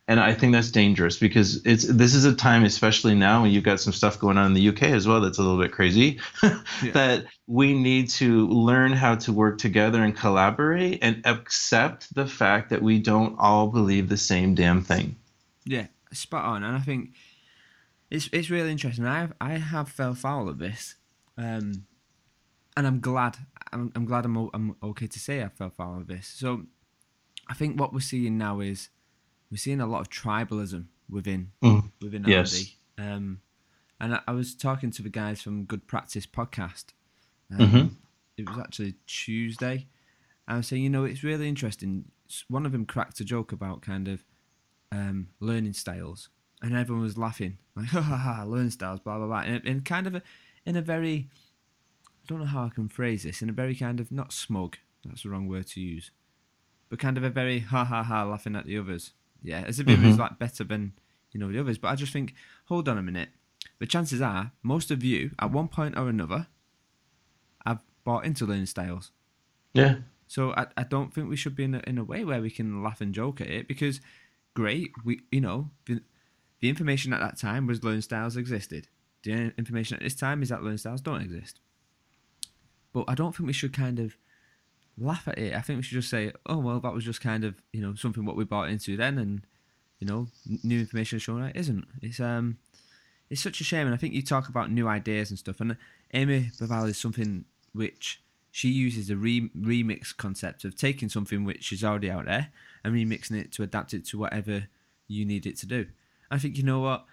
Speaker 2: And I think that's dangerous because it's this is a time, especially now when you've got some stuff going on in the UK as well that's a little bit crazy, yeah. that we need to learn how to work together and collaborate and accept the fact that we don't all believe the same damn thing.
Speaker 1: Yeah, spot on. And I think it's it's really interesting. I have I have fell foul of this. Um, and I'm glad. I'm, I'm glad I'm, I'm okay to say I fell foul of this. So I think what we're seeing now is we're seeing a lot of tribalism within mm. within yes. Um, and I, I, was talking to the guys from Good Practice podcast. Um, mm-hmm. It was actually Tuesday. And I was saying, you know, it's really interesting. One of them cracked a joke about kind of um, learning styles, and everyone was laughing like, "Ha ha ha, learning styles, blah blah blah," and, in kind of a, in a very I don't know how I can phrase this in a very kind of not smug, that's the wrong word to use, but kind of a very ha ha ha laughing at the others. Yeah, as if mm-hmm. it was mm-hmm. like better than you know the others. But I just think, hold on a minute. The chances are most of you at one point or another have bought into learning styles.
Speaker 2: Yeah.
Speaker 1: So I, I don't think we should be in a, in a way where we can laugh and joke at it because great we you know the, the information at that time was learning styles existed. The information at this time is that learning styles don't exist. But I don't think we should kind of laugh at it. I think we should just say, oh well, that was just kind of you know something what we bought into then, and you know new information is showing it isn't. It's um it's such a shame, and I think you talk about new ideas and stuff, and Amy Burvall is something which she uses a re- remix concept of taking something which is already out there and remixing it to adapt it to whatever you need it to do. I think you know what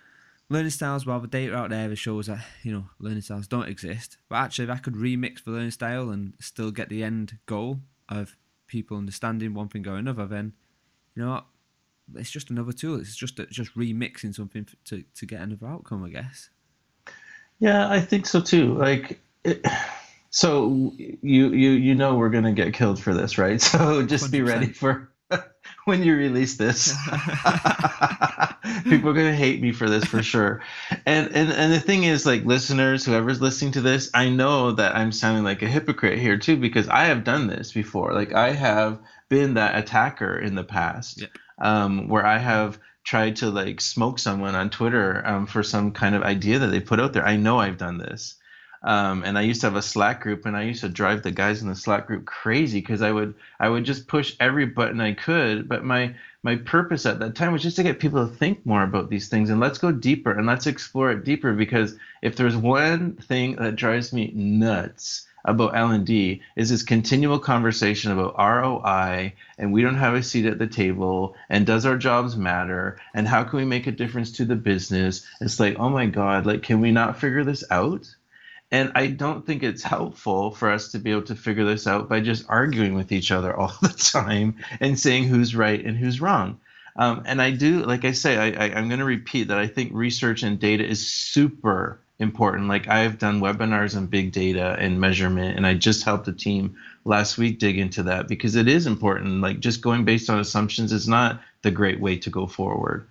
Speaker 1: learning styles, well, the data out there shows that you know learning styles don't exist. But actually, if I could remix the learning style and still get the end goal of people understanding one thing or another, then you know what? It's just another tool. It's just uh, just remixing something to to get another outcome, I guess.
Speaker 2: Yeah, I think so too. Like. It, so you you you know we're gonna get killed for this, right? So just 100%. be ready for when you release this. People are gonna hate me for this for sure. And and and the thing is, like listeners, whoever's listening to this, I know that I'm sounding like a hypocrite here too because I have done this before. Like I have been that attacker in the past, yeah. um, where I have tried to like smoke someone on Twitter um, for some kind of idea that they put out there. I know I've done this. Um, and I used to have a Slack group, and I used to drive the guys in the Slack group crazy because I would I would just push every button I could. But my my purpose at that time was just to get people to think more about these things and let's go deeper and let's explore it deeper because if there's one thing that drives me nuts about L&D is this continual conversation about ROI and we don't have a seat at the table and does our jobs matter and how can we make a difference to the business it's like oh my god like can we not figure this out and I don't think it's helpful for us to be able to figure this out by just arguing with each other all the time and saying who's right and who's wrong. Um, and I do, like I say, I, I, I'm going to repeat that I think research and data is super important. Like I've done webinars on big data and measurement, and I just helped a team last week dig into that because it is important. Like just going based on assumptions is not the great way to go forward.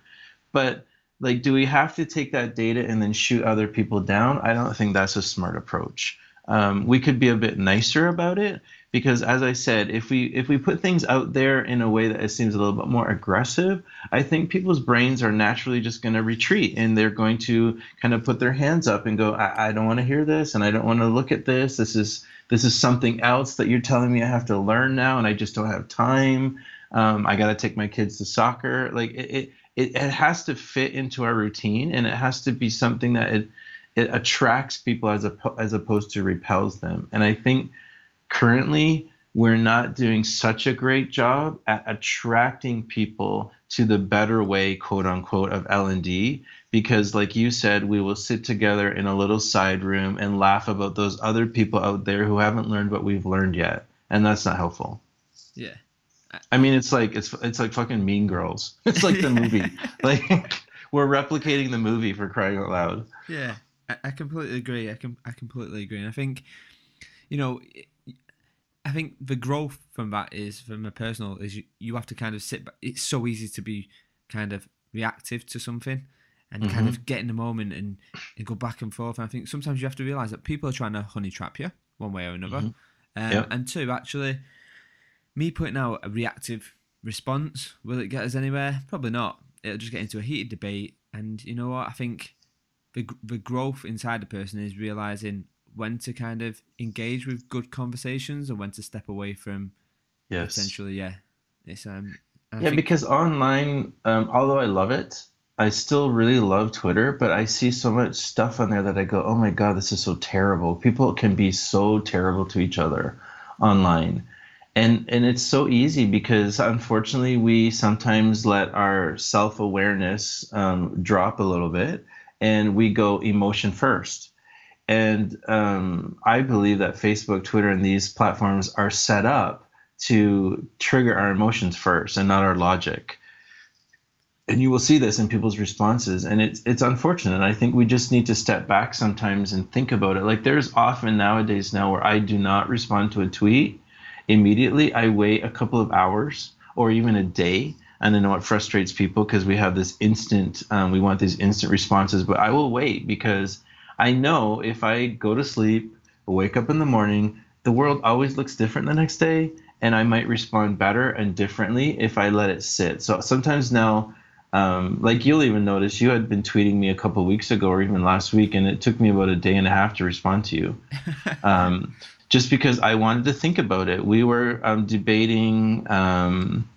Speaker 2: But like do we have to take that data and then shoot other people down? I don't think that's a smart approach. Um, we could be a bit nicer about it because as i said if we if we put things out there in a way that it seems a little bit more aggressive i think people's brains are naturally just going to retreat and they're going to kind of put their hands up and go i, I don't want to hear this and i don't want to look at this. This is this is something else that you're telling me i have to learn now and i just don't have time. Um, i got to take my kids to soccer. Like it, it it, it has to fit into our routine and it has to be something that it it attracts people as a, as opposed to repels them. And I think currently we're not doing such a great job at attracting people to the better way, quote unquote, of L and D. Because, like you said, we will sit together in a little side room and laugh about those other people out there who haven't learned what we've learned yet, and that's not helpful.
Speaker 1: Yeah,
Speaker 2: I mean, it's like it's it's like fucking Mean Girls. It's like the movie. like we're replicating the movie for crying out loud.
Speaker 1: Yeah, I, I completely agree. I can I completely agree. And I think, you know, I think the growth from that is from a personal is you, you have to kind of sit. Back. It's so easy to be kind of reactive to something and mm-hmm. kind of get in the moment and, and go back and forth. And I think sometimes you have to realize that people are trying to honey trap you one way or another. Mm-hmm. Um, yep. And two, actually me putting out a reactive response, will it get us anywhere? Probably not. It'll just get into a heated debate. And you know what? I think the the growth inside the person is realizing when to kind of engage with good conversations and when to step away from yes. potentially. Yeah, it's um.
Speaker 2: I yeah, think... because online, um, although I love it, I still really love Twitter, but I see so much stuff on there that I go, oh my god, this is so terrible. People can be so terrible to each other online and and it's so easy because unfortunately we sometimes let our self-awareness um, drop a little bit and we go emotion first. And um, i believe that facebook twitter and these platforms are set up to trigger our emotions first and not our logic. And you will see this in people's responses and it's it's unfortunate. I think we just need to step back sometimes and think about it. Like there's often nowadays now where i do not respond to a tweet immediately, I wait a couple of hours or even a day. And I know it frustrates people because we have this instant, um, we want these instant responses, but I will wait because I know if I go to sleep, wake up in the morning, the world always looks different the next day. And I might respond better and differently if I let it sit. So sometimes now, um, like you'll even notice, you had been tweeting me a couple weeks ago or even last week, and it took me about a day and a half to respond to you. Um, just because I wanted to think about it. We were um, debating. Um,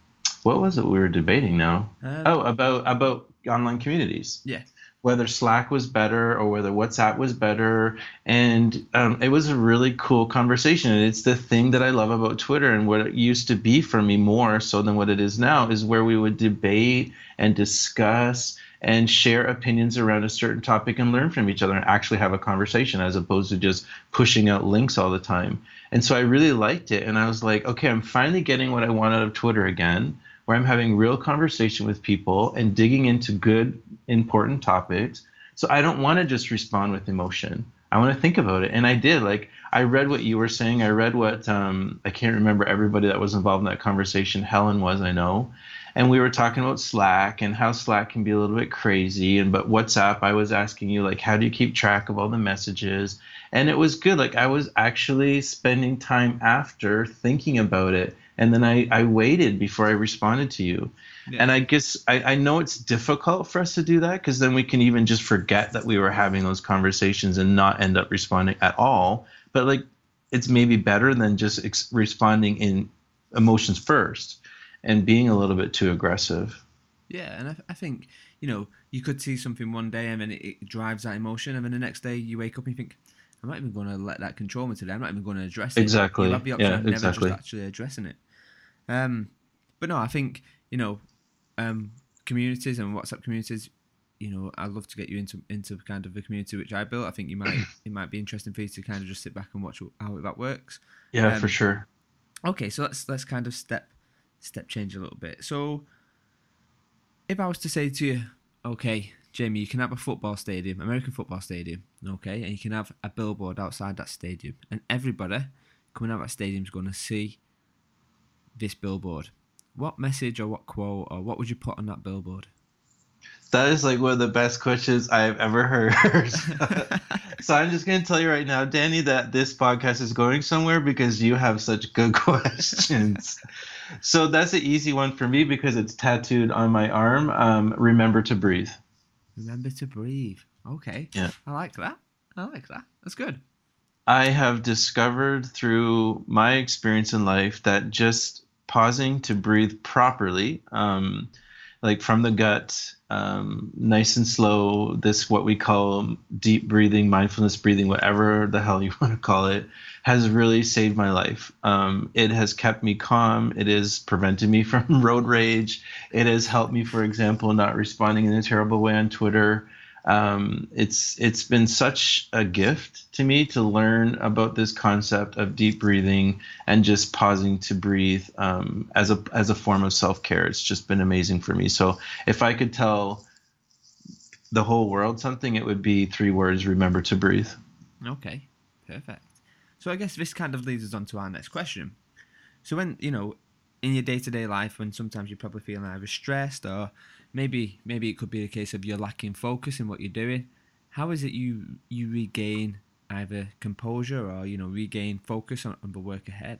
Speaker 2: what was it we were debating now? Uh, oh, about about online communities.
Speaker 1: Yeah.
Speaker 2: Whether Slack was better or whether WhatsApp was better, and um, it was a really cool conversation. And it's the thing that I love about Twitter and what it used to be for me more so than what it is now is where we would debate and discuss and share opinions around a certain topic and learn from each other and actually have a conversation as opposed to just pushing out links all the time. And so I really liked it. And I was like, okay, I'm finally getting what I want out of Twitter again, where I'm having real conversation with people and digging into good, important topics. So I don't want to just respond with emotion. I want to think about it. And I did. Like I read what you were saying. I read what um, I can't remember everybody that was involved in that conversation. Helen was, I know. And we were talking about Slack and how Slack can be a little bit crazy. And but WhatsApp, I was asking you like, how do you keep track of all the messages? And it was good. Like I was actually spending time after thinking about it. And then I, I waited before I responded to you. Yeah. And I guess I, I know it's difficult for us to do that because then we can even just forget that we were having those conversations and not end up responding at all. But like, it's maybe better than just ex- responding in emotions first and being a little bit too aggressive.
Speaker 1: Yeah, and I, I think you know you could see something one day and then it, it, drives that emotion, and then the next day you wake up and you think, I'm not even going to let that control me today. I'm not even going to address it.
Speaker 2: Exactly.
Speaker 1: You have the option
Speaker 2: yeah,
Speaker 1: of never
Speaker 2: exactly.
Speaker 1: just actually addressing it. Um, but no, I think you know um, communities and WhatsApp communities. You know, I'd love to get you into into kind of the community which I built. I think you might it might be interesting for you to kind of just sit back and watch how that works.
Speaker 2: Yeah, um, for sure.
Speaker 1: Okay, so let's let's kind of step step change a little bit. So, if I was to say to you, okay, Jamie, you can have a football stadium, American football stadium, okay, and you can have a billboard outside that stadium, and everybody coming out of that stadium is going to see this billboard what message or what quote or what would you put on that billboard?
Speaker 2: That is like one of the best questions I've ever heard. so I'm just going to tell you right now, Danny, that this podcast is going somewhere because you have such good questions. so that's an easy one for me because it's tattooed on my arm. Um, remember to breathe.
Speaker 1: Remember to breathe. Okay.
Speaker 2: Yeah.
Speaker 1: I like that. I like that. That's good.
Speaker 2: I have discovered through my experience in life that just pausing to breathe properly, um, like from the gut, um, nice and slow. This what we call deep breathing, mindfulness breathing, whatever the hell you want to call it, has really saved my life. Um, it has kept me calm. It has prevented me from road rage. It has helped me, for example, not responding in a terrible way on Twitter um, it's it's been such a gift to me to learn about this concept of deep breathing and just pausing to breathe um, as a as a form of self care. It's just been amazing for me. So if I could tell the whole world something, it would be three words: remember to breathe.
Speaker 1: Okay, perfect. So I guess this kind of leads us on to our next question. So when you know in your day to day life, when sometimes you're probably feeling either stressed or maybe maybe it could be a case of you're lacking focus in what you're doing. How is it you you regain either composure or you know regain focus on, on the work ahead?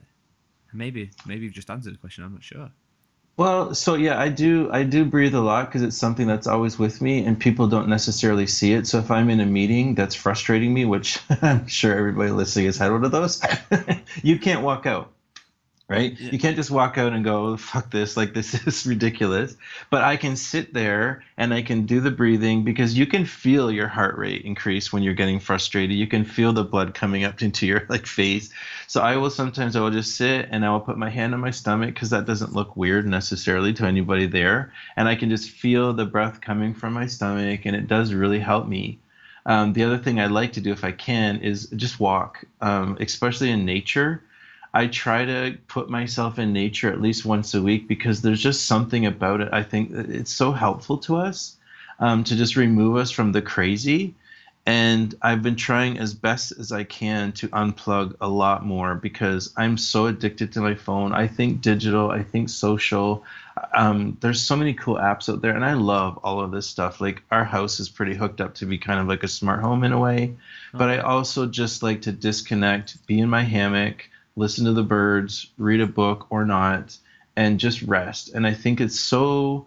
Speaker 1: Maybe maybe you've just answered the question. I'm not sure.
Speaker 2: Well, so yeah, I do I do breathe a lot because it's something that's always with me, and people don't necessarily see it. So if I'm in a meeting that's frustrating me, which I'm sure everybody listening has had one of those, you can't walk out right? Yeah. You can't just walk out and go, fuck this, like this is ridiculous. But I can sit there and I can do the breathing because you can feel your heart rate increase when you're getting frustrated. You can feel the blood coming up into your like face. So I will sometimes I will just sit and I will put my hand on my stomach because that doesn't look weird necessarily to anybody there. And I can just feel the breath coming from my stomach and it does really help me. Um, the other thing I like to do if I can is just walk, um, especially in nature I try to put myself in nature at least once a week because there's just something about it. I think it's so helpful to us um, to just remove us from the crazy. And I've been trying as best as I can to unplug a lot more because I'm so addicted to my phone. I think digital, I think social. Um, there's so many cool apps out there, and I love all of this stuff. Like our house is pretty hooked up to be kind of like a smart home in a way, but I also just like to disconnect, be in my hammock, listen to the birds, read a book or not, and just rest. And I think it's so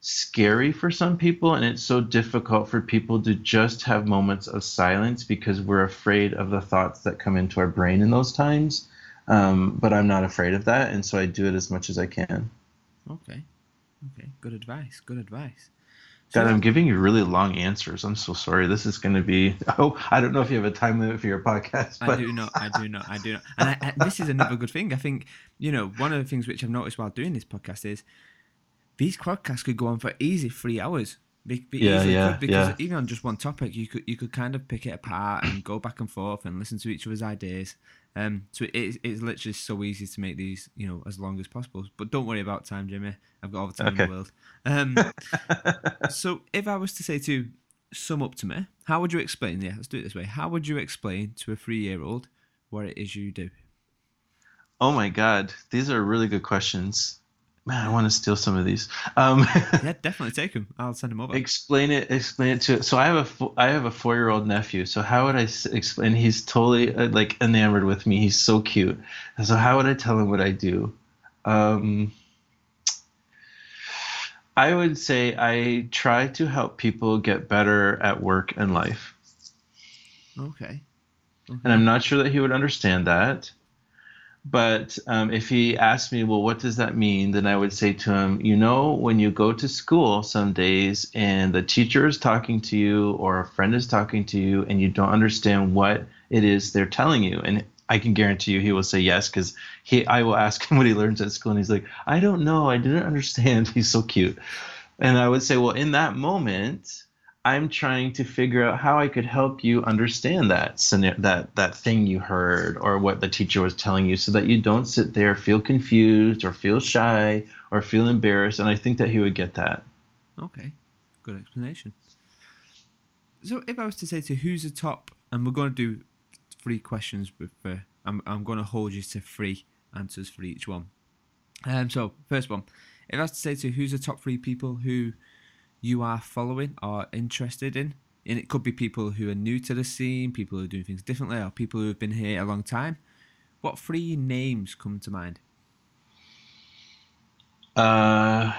Speaker 2: scary for some people and it's so difficult for people to just have moments of silence because we're afraid of the thoughts that come into our brain in those times. Um, but I'm not afraid of that, and so I do it as much as I can.
Speaker 1: Okay. Okay. Good advice. Good advice.
Speaker 2: God, I'm giving you really long answers. I'm so sorry. This is going to be. Oh, I don't know if you have a time limit for your podcast.
Speaker 1: But... I do not. I do not. I do not. And I, I, this is another good thing. I think you know one of the things which I've noticed while doing this podcast is these podcasts could go on for easy three hours. Be, be
Speaker 2: yeah, yeah,
Speaker 1: because
Speaker 2: yeah.
Speaker 1: even on just one topic, you could you could kind of pick it apart and go back and forth and listen to each other's ideas. Um, so it, it's literally so easy to make these, you know, as long as possible. But don't worry about time, Jimmy. I've got all the time okay. in the world. Um, so if I was to say to, sum up to me? How would you explain? Yeah, let's do it this way. How would you explain to a three-year-old what it is you do?
Speaker 2: Oh my God, these are really good questions. Man, I want to steal some of these. Um,
Speaker 1: yeah, definitely take them. I'll send them over.
Speaker 2: Explain it. Explain it to. So I have a I have a four year old nephew. So how would I explain? He's totally uh, like enamored with me. He's so cute. So how would I tell him what I do? Um, I would say I try to help people get better at work and life.
Speaker 1: Okay.
Speaker 2: okay. And I'm not sure that he would understand that. But um, if he asked me, well, what does that mean? Then I would say to him, you know, when you go to school some days and the teacher is talking to you or a friend is talking to you and you don't understand what it is they're telling you. And I can guarantee you he will say yes because he I will ask him what he learns at school and he's like, I don't know, I didn't understand. He's so cute. And I would say, well, in that moment, I'm trying to figure out how I could help you understand that that that thing you heard or what the teacher was telling you, so that you don't sit there feel confused or feel shy or feel embarrassed. And I think that he would get that.
Speaker 1: Okay, good explanation. So, if I was to say to who's the top, and we're going to do three questions with, uh, I'm I'm going to hold you to three answers for each one. Um, so first one, if I was to say to who's the top three people who you are following or interested in. And it could be people who are new to the scene, people who are doing things differently, or people who have been here a long time. What three names come to mind?
Speaker 2: Uh,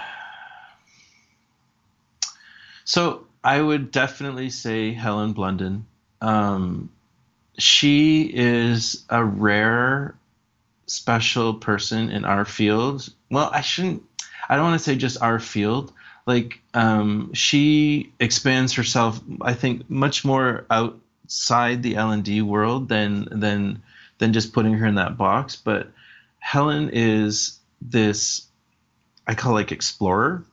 Speaker 2: so I would definitely say Helen Blunden. Um, she is a rare, special person in our field. Well, I shouldn't. I don't want to say just our field like um, she expands herself i think much more outside the l&d world than than than just putting her in that box but helen is this i call like explorer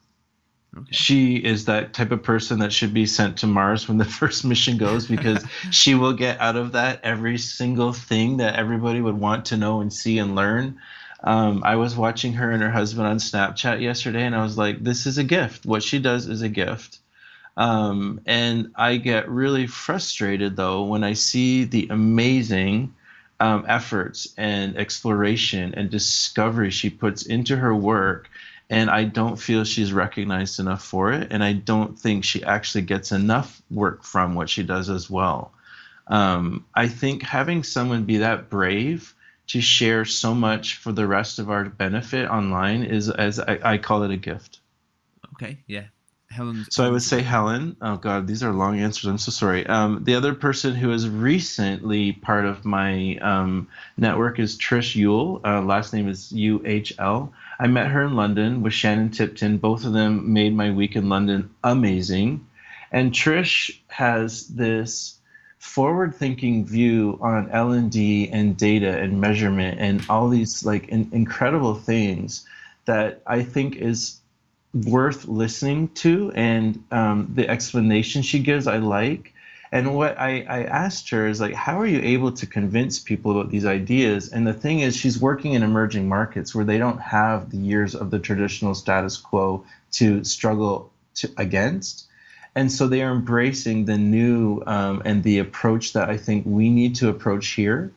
Speaker 2: Okay. She is that type of person that should be sent to Mars when the first mission goes because she will get out of that every single thing that everybody would want to know and see and learn. Um, I was watching her and her husband on Snapchat yesterday, and I was like, "This is a gift. What she does is a gift." Um, and I get really frustrated though when I see the amazing um, efforts and exploration and discovery she puts into her work, and I don't feel she's recognized enough for it, and I don't think she actually gets enough work from what she does as well. Um, I think having someone be that brave to share so much for the rest of our benefit online is as I, I call it a gift.
Speaker 1: Okay, yeah. Helen.
Speaker 2: So I would say Helen. Oh God, these are long answers. I'm so sorry. Um, the other person who is recently part of my um, network is Trish Uhl. Uh, last name is U H L. I met her in London with Shannon Tipton. Both of them made my week in London amazing. And Trish has this forward thinking view on l&d and data and measurement and all these like in, incredible things that i think is worth listening to and um, the explanation she gives i like. And what I, I asked her is like how are you able to convince people about these ideas? And the thing is she's working in emerging markets where they don't have the years of the traditional status quo to struggle to, against and so they are embracing the new um, and the approach that I think we need to approach here.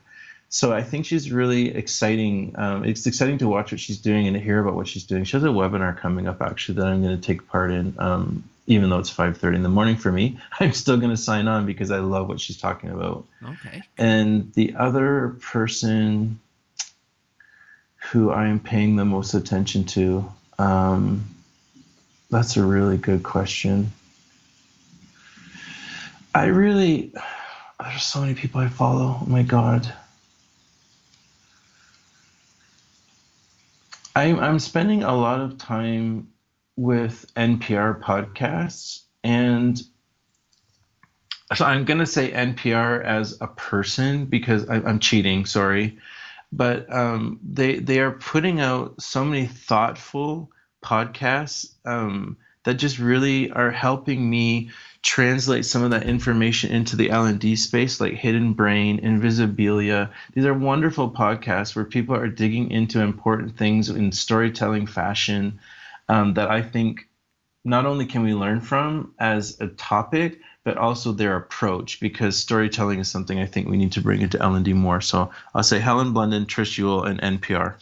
Speaker 2: So I think she's really exciting. Um, it's exciting to watch what she's doing and to hear about what she's doing. She has a webinar coming up actually that I'm going to take part in. Um, even though it's 5:30 in the morning for me, I'm still going to sign on because I love what she's talking about.
Speaker 1: Okay.
Speaker 2: And the other person who I am paying the most attention to, um, that's a really good question. I really, there's so many people I follow. Oh my God. I'm, I'm spending a lot of time with NPR podcasts, and so I'm going to say NPR as a person because I, am cheating, sorry. But um, they, they are putting out so many thoughtful podcasts um, that just really are helping me translate some of that information into the L&D space like Hidden Brain, Invisibilia. These are wonderful podcasts where people are digging into important things in storytelling fashion um, that I think not only can we learn from as a topic, but also their approach because storytelling is something I think we need to bring into L&D more. So I'll say Helen Blunden, Trish Uhl, and NPR.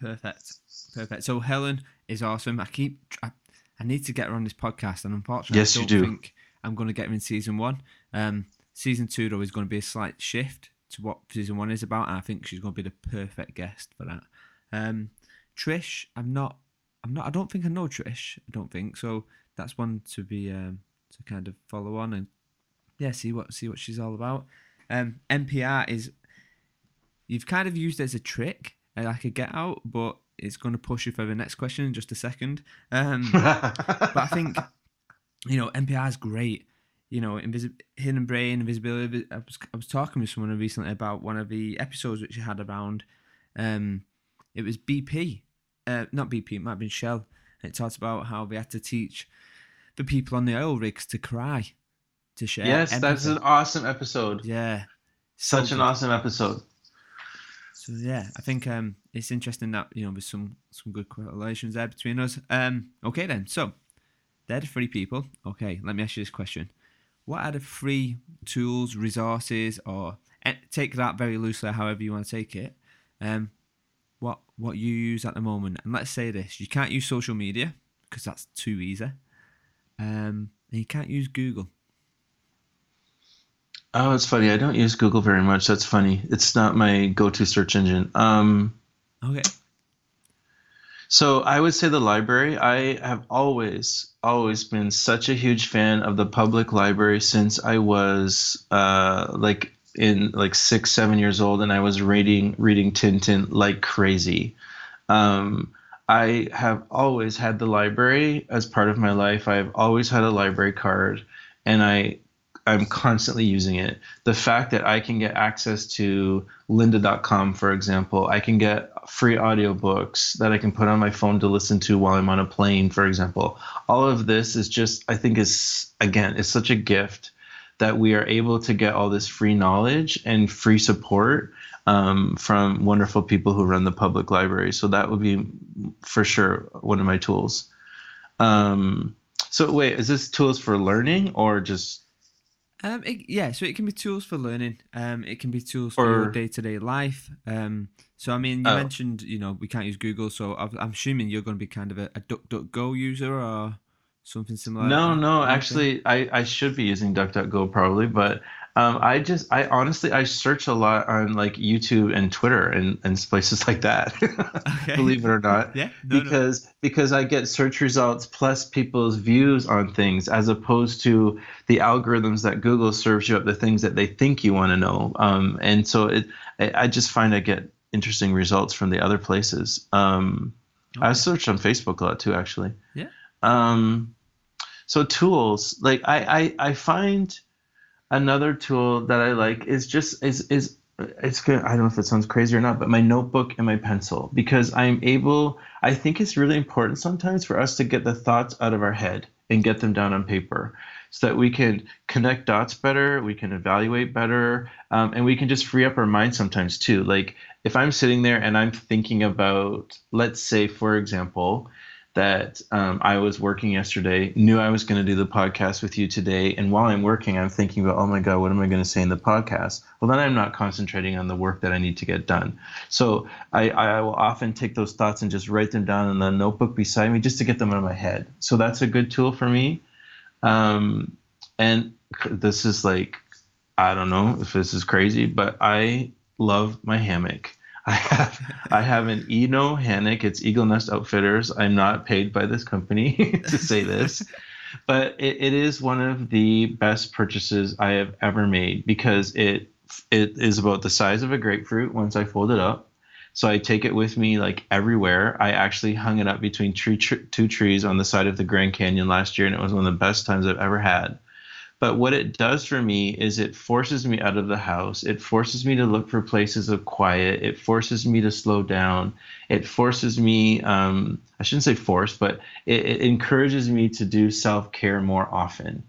Speaker 1: Perfect. Perfect. So Helen is awesome. I keep I, I need to get her on this podcast, and unfortunately,
Speaker 2: yes,
Speaker 1: I
Speaker 2: don't
Speaker 1: do. think I'm going to get her in season one. Um, season two though is going to be a slight shift to what season one is about, and I think she's going to be the perfect guest for that. Um, Trish, I'm not, I'm not, I don't think I know Trish. I don't think so. That's one to be um, to kind of follow on and yeah, see what see what she's all about. Um, NPR is you've kind of used it as a trick, uh, like a get out, but it's going to push you for the next question in just a second. Um, but I think you know NPR is great. You know, invisi- hidden brain, Invisibilia. I was, I was talking with someone recently about one of the episodes which you had around. Um, it was BP, uh, not BP. It might have been Shell. And it talks about how they had to teach the people on the oil rigs to cry, to share.
Speaker 2: Yes,
Speaker 1: empathy.
Speaker 2: that's an awesome episode.
Speaker 1: Yeah,
Speaker 2: such
Speaker 1: so
Speaker 2: an awesome episode.
Speaker 1: So yeah, I think um, it's interesting that you know there's some some good correlations there between us. Um, okay then, so they're the three people. Okay, let me ask you this question: What are the free tools, resources, or eh, take that very loosely, however you want to take it? Um, what what you use at the moment? And let's say this: you can't use social media because that's too easy. Um, and you can't use Google.
Speaker 2: Oh, it's funny. I don't use Google very much. That's funny. It's not my go-to search engine. Um,
Speaker 1: okay.
Speaker 2: So I would say the library. I have always, always been such a huge fan of the public library since I was uh, like in like six, seven years old, and I was reading reading Tintin like crazy. Um, I have always had the library as part of my life. I've always had a library card, and I I'm constantly using it. The fact that I can get access to lynda.com, for example, I can get free audiobooks that I can put on my phone to listen to while I'm on a plane, for example. All of this is just, I think, is again, it's such a gift that we are able to get all this free knowledge and free support um, from wonderful people who run the public library. So that would be for sure one of my tools. Um, so wait, is this tools for learning or just
Speaker 1: um, it, yeah, so it can be tools for learning. Um, it can be tools for or, your day to day life. Um, so I mean, you oh. mentioned you know we can't use Google, so I'm assuming you're going to be kind of a, a DuckDuckGo user or something similar.
Speaker 2: No, no, actually, I I should be using DuckDuckGo probably, but um, I just, I honestly, I search a lot on like YouTube and Twitter and, and places like that. Okay. Believe it or not.
Speaker 1: Yeah. No,
Speaker 2: because
Speaker 1: no.
Speaker 2: because I get search results plus people's views on things as opposed to the algorithms that Google serves you up the things that they think you want to know. Um, and so it, I, I just find I get interesting results from the other places. Um, okay. I search on Facebook a lot too, actually.
Speaker 1: Yeah.
Speaker 2: Um, so tools like I, I, I find another tool that I like is just is is it's good. I don't know if it sounds crazy or not, but my notebook and my pencil because I'm able. I think it's really important sometimes for us to get the thoughts out of our head and get them down on paper, so that we can connect dots better, we can evaluate better, um, and we can just free up our mind sometimes too. Like if I'm sitting there and I'm thinking about, let's say, for example, that um, I was working yesterday, knew I was going to do the podcast with you today, and while I'm working, I'm thinking about, oh my God, what am I going to say in the podcast? Well, then I'm not concentrating on the work that I need to get done. So I, I will often take those thoughts and just write them down in the notebook beside me just to get them out of my head. So that's a good tool for me. Um, and this is like, I don't know if this is crazy, but I love my hammock. I have I have an Eno hammock. It's Eagle Nest Outfitters. I'm not paid by this company to say this, but it, it is one of the best purchases I have ever made because it it is about the size of a grapefruit once I fold it up. So I take it with me like everywhere. I actually hung it up between tree, tr- two trees on the side of the Grand Canyon last year, and it was one of the best times I've ever had. But what it does for me is it forces me out of the house. It forces me to look for places of quiet. It forces me to slow down. It forces me, um, I shouldn't say force, but it, it encourages me to do self care more often.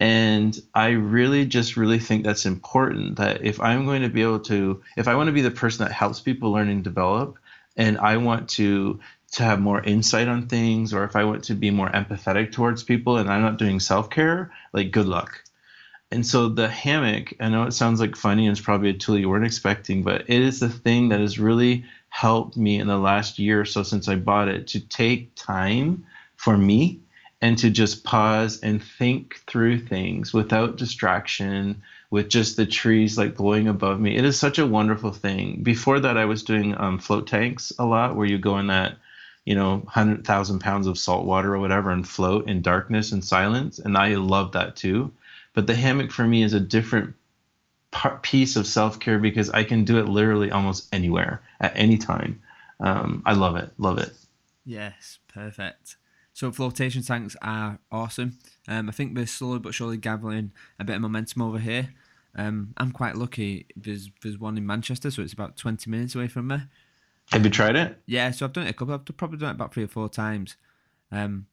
Speaker 2: And I really just really think that's important that if I'm going to be able to, if I want to be the person that helps people learn and develop, and I want to to have more insight on things or if I want to be more empathetic towards people and I'm not doing self care, like good luck. And so the hammock, I know it sounds like funny and it's probably a tool you weren't expecting, but it is the thing that has really helped me in the last year or so since I bought it to take time for me and to just pause and think through things without distraction, with just the trees like blowing above me. It is such a wonderful thing. Before that, I was doing um, float tanks a lot where you go in that, you know, 100,000 pounds of salt water or whatever and float in darkness and silence. And I love that too. But the hammock for me is a different piece of self care because I can do it literally almost anywhere at any time. Um, I love it. Love it.
Speaker 1: Yes, perfect. So flotation tanks are awesome. Um, I think they're slowly but surely gathering a bit of momentum over here. Um, I'm quite lucky. There's there's one in Manchester, so it's about 20 minutes away from me.
Speaker 2: Have you tried it?
Speaker 1: Yeah, so I've done it a couple. I've probably done it about three or four times. Um,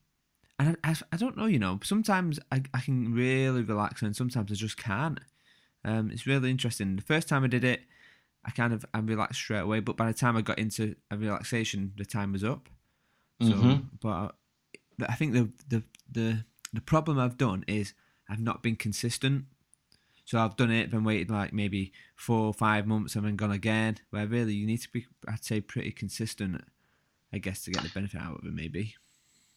Speaker 1: and I, I, I don't know, you know. Sometimes I, I can really relax, and sometimes I just can't. Um, it's really interesting. The first time I did it, I kind of I relaxed straight away, but by the time I got into a relaxation, the time was up. So,
Speaker 2: Mhm.
Speaker 1: but I, I think the the the the problem I've done is I've not been consistent. So I've done it, then waited like maybe four or five months, and then gone again. Where really you need to be, I'd say, pretty consistent, I guess, to get the benefit out of it. Maybe.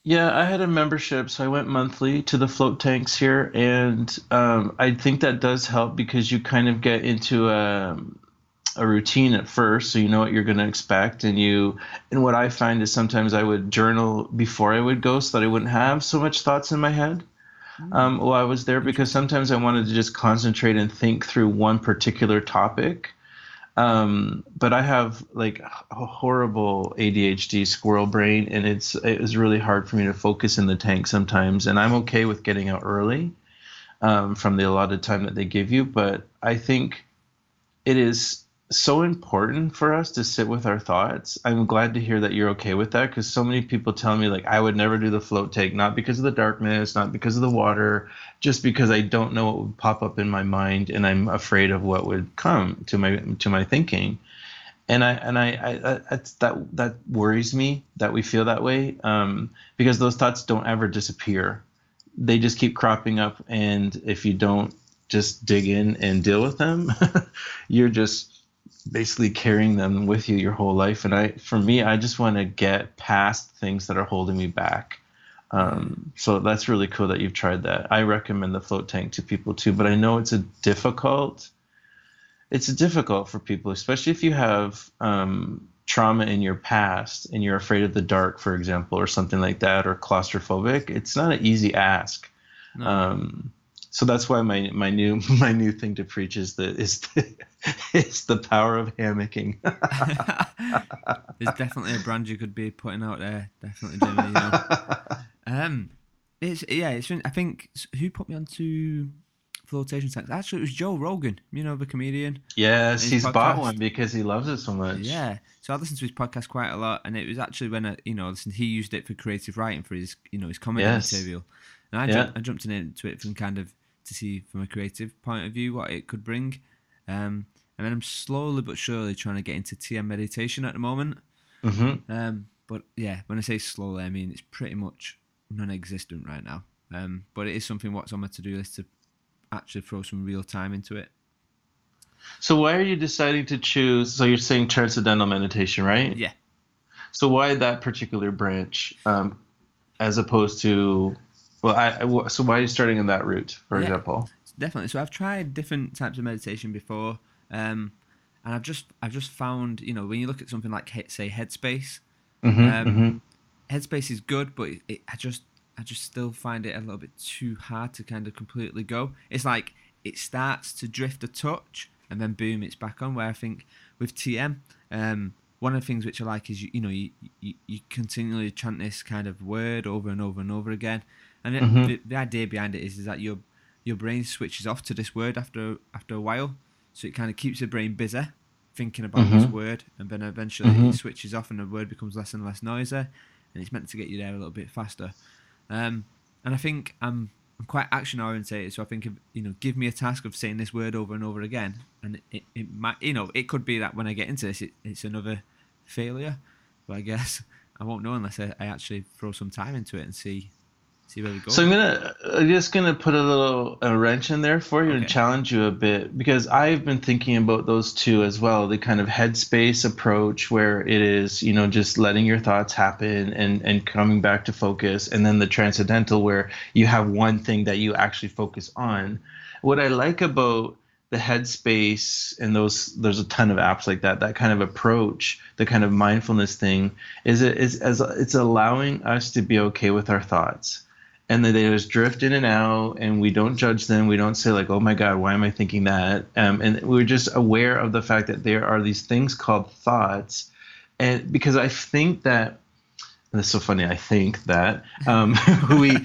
Speaker 2: Yeah, I had a membership, so I went monthly to the float tanks here, and um, I think that does help because you kind of get into a, a routine at first, so you know what you're going to expect, and you. And what I find is sometimes I would journal before I would go, so that I wouldn't have so much thoughts in my head um, I was there, because sometimes I wanted to just concentrate and think through one particular topic. Um, but I have like a horrible ADHD squirrel brain, and it's it was really hard for me to focus in the tank sometimes. And I'm okay with getting out early um, from the allotted time that they give you, but I think it is so important for us to sit with our thoughts. I'm glad to hear that you're okay with that because so many people tell me like I would never do the float take, not because of the darkness, not because of the water, just because I don't know what would pop up in my mind and I'm afraid of what would come to my to my thinking. And I and I, I, I that that worries me that we feel that way um, because those thoughts don't ever disappear. They just keep cropping up, and if you don't just dig in and deal with them, you're just basically carrying them with you your whole life. And I, for me, I just want to get past things that are holding me back. Um, so that's really cool that you've tried that. I recommend the float tank to people too, but I know it's a difficult. It's difficult for people, especially if you have um, trauma in your past and you're afraid of the dark, for example, or something like that, or claustrophobic. It's not an easy ask.
Speaker 1: No.
Speaker 2: Um, so that's why my my new my new thing to preach is the is the, is the power of hammocking.
Speaker 1: There's definitely a brand you could be putting out there. Definitely, Jimmy. You know. Um, it's yeah. It's I think who put me onto flotation tanks. Actually, it was Joe Rogan. You know the comedian.
Speaker 2: yes, he's bought one because he loves it so much.
Speaker 1: Yeah. So I listened to his podcast quite a lot, and it was actually when I, you know, listen, he used it for creative writing for his, you know, his comedy
Speaker 2: Yes.
Speaker 1: material, and I,
Speaker 2: Yeah.
Speaker 1: jumped, I jumped into it from kind of to see from a creative point of view what it could bring, um, and then I'm slowly but surely trying to get into TM meditation at the moment.
Speaker 2: hmm
Speaker 1: Um, but yeah, when I say slowly, I mean it's pretty much non-existent right now. Um, but it is something what's on my to-do list to actually throw some real time into it.
Speaker 2: So why are you deciding to choose? So you're saying transcendental meditation, right?
Speaker 1: Yeah.
Speaker 2: So why that particular branch, um, as opposed to, well, I, I- so why are you starting in that route, for
Speaker 1: Yeah.
Speaker 2: example?
Speaker 1: definitely. So I've tried different types of meditation before, um, and I've just I've just found you know when you look at something like say Headspace,
Speaker 2: hmm
Speaker 1: Um, Headspace is good, but it, it, I just I just still find it a little bit too hard to kind of completely go. It's like it starts to drift a touch, and then boom, it's back on. Where I think with TM, um, one of the things which I like is you, you know you, you you continually chant this kind of word over and over and over again, and it,
Speaker 2: Mhm.
Speaker 1: the, the idea behind it is is that your your brain switches off to this word after after a while, so it kind of keeps the brain busy thinking about this
Speaker 2: Mhm.
Speaker 1: word, and then eventually it switches off, and the word becomes less and less noisy, and it's meant to get you there a little bit faster. Um, and I think I'm I'm quite action orientated, so I think if, you know, give me a task of saying this word over and over again, and it, it might, you know, it could be that when I get into this, it, it's another failure, but I guess I won't know unless I, I actually throw some time into it and see see where we go.
Speaker 2: So I'm gonna I'm just gonna put a little a wrench in there for you
Speaker 1: Okay.
Speaker 2: and challenge you a bit because I've been thinking about those two as well. The kind of headspace approach where it is you know just letting your thoughts happen and and coming back to focus, and then the transcendental where you have one thing that you actually focus on. What I like about the headspace and those there's a ton of apps like that that kind of approach the kind of mindfulness thing is it is as it's allowing us to be okay with our thoughts and then they just drift in and out and we don't judge them. We don't say like oh my god why am i thinking that? Um, and we're just aware of the fact that there are these things called thoughts. And because i think that and it's so funny i think that um, we,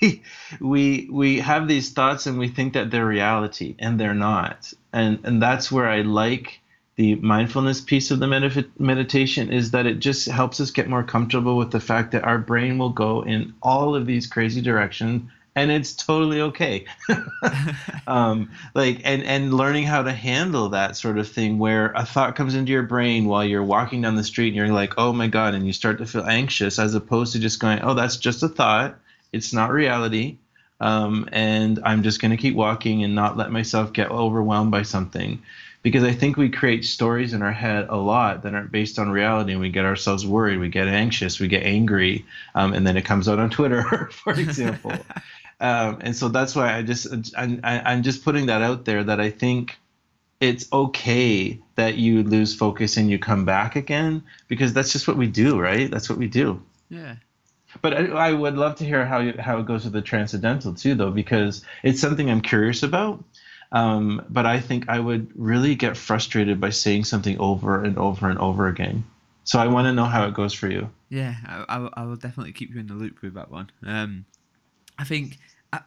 Speaker 2: we we we have these thoughts and we think that they're reality and they're not. And and that's where i like the mindfulness piece of the medif- meditation is that it just helps us get more comfortable with the fact that our brain will go in all of these crazy directions and it's totally okay. Um, like and and learning how to handle that sort of thing where a thought comes into your brain while you're walking down the street and you're like oh my god and you start to feel anxious as opposed to just going oh that's just a thought. It's not reality. Um, and i'm just going to keep walking and not let myself get overwhelmed by something because I think we create stories in our head a lot that aren't based on reality, and we get ourselves worried, we get anxious, we get angry, um, and then it comes out on Twitter, for example. um, and so that's why I just I'm, I'm just putting that out there that I think it's okay that you lose focus and you come back again because that's just what we do, right? That's what we do.
Speaker 1: yeah.
Speaker 2: But I, I would love to hear how you, how it goes with the transcendental too, though, because it's something I'm curious about. Um, but I think I would really get frustrated by saying something over and over and over again. So I want to know how it goes for you.
Speaker 1: Yeah, I, I, will- definitely keep you in the loop with that one. Um, I think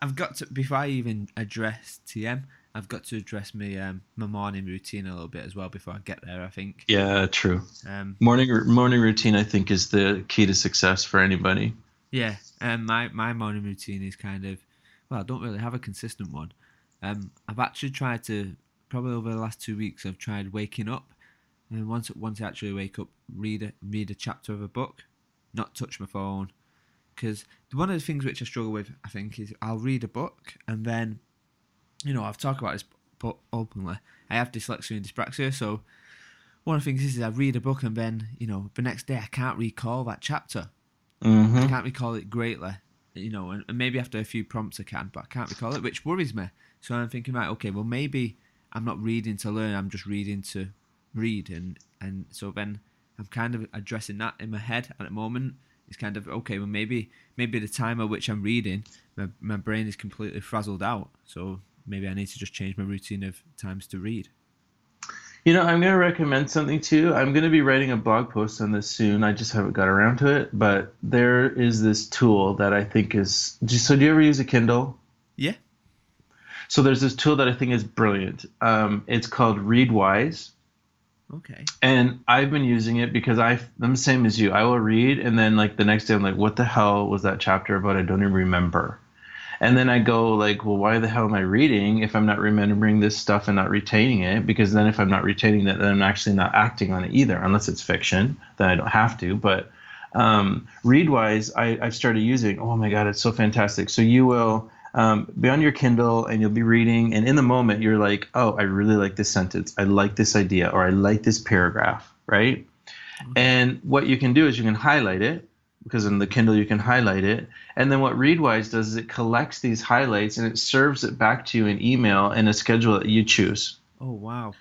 Speaker 1: I've got to before I even address TM, I've got to address my um, my morning routine a little bit as well before I get there. I think.
Speaker 2: Yeah, true.
Speaker 1: Um,
Speaker 2: Morning morning routine, I think, is the key to success for anybody.
Speaker 1: yeah, um, my my morning routine is kind of well, I don't really have a consistent one. Um, I've actually tried to probably over the last two weeks. I've tried waking up, and once once I actually wake up, read a, read a chapter of a book, not touch my phone, because one of the things which I struggle with, I think, is I'll read a book and then, you know, I've talked about this book openly. I have dyslexia and dyspraxia, so one of the things is, is I read a book and then, you know, the next day I can't recall that chapter.
Speaker 2: hmm
Speaker 1: I can't recall it greatly, you know, and, and maybe after a few prompts I can, but I can't recall it, which worries me. So I'm thinking, right, okay, well maybe I'm not reading to learn, I'm just reading to read, and and so then I'm kind of addressing that in my head at the moment. It's kind of okay, well maybe maybe the time at which I'm reading, my my brain is completely frazzled out, so maybe I need to just change my routine of times to read.
Speaker 2: You know, I'm going to recommend something too. I'm going to be writing a blog post on this soon. I just haven't got around to it. But there is this tool that I think is. So, do you ever use a Kindle?
Speaker 1: Yeah.
Speaker 2: So, there's this tool that I think is brilliant. Um, it's called Readwise.
Speaker 1: Okay.
Speaker 2: And I've been using it because I, I'm the same as you. I will read, and then like the next day, I'm like, what the hell was that chapter about? I don't even remember. And then I go like, well, why the hell am I reading if I'm not remembering this stuff and not retaining it? Because then if I'm not retaining it, then I'm actually not acting on it either, unless it's fiction. Then I don't have to. But um, Readwise, I, I've started using. Oh my god, it's so fantastic. So you will um, be on your Kindle and you'll be reading, and in the moment you're like, oh, I really like this sentence. I like this idea, or I like this paragraph, right? And what you can do is you can highlight it because in the Kindle you can highlight it. And then what Readwise does is it collects these highlights and it serves it back to you in email in a schedule that you choose.
Speaker 1: Oh wow.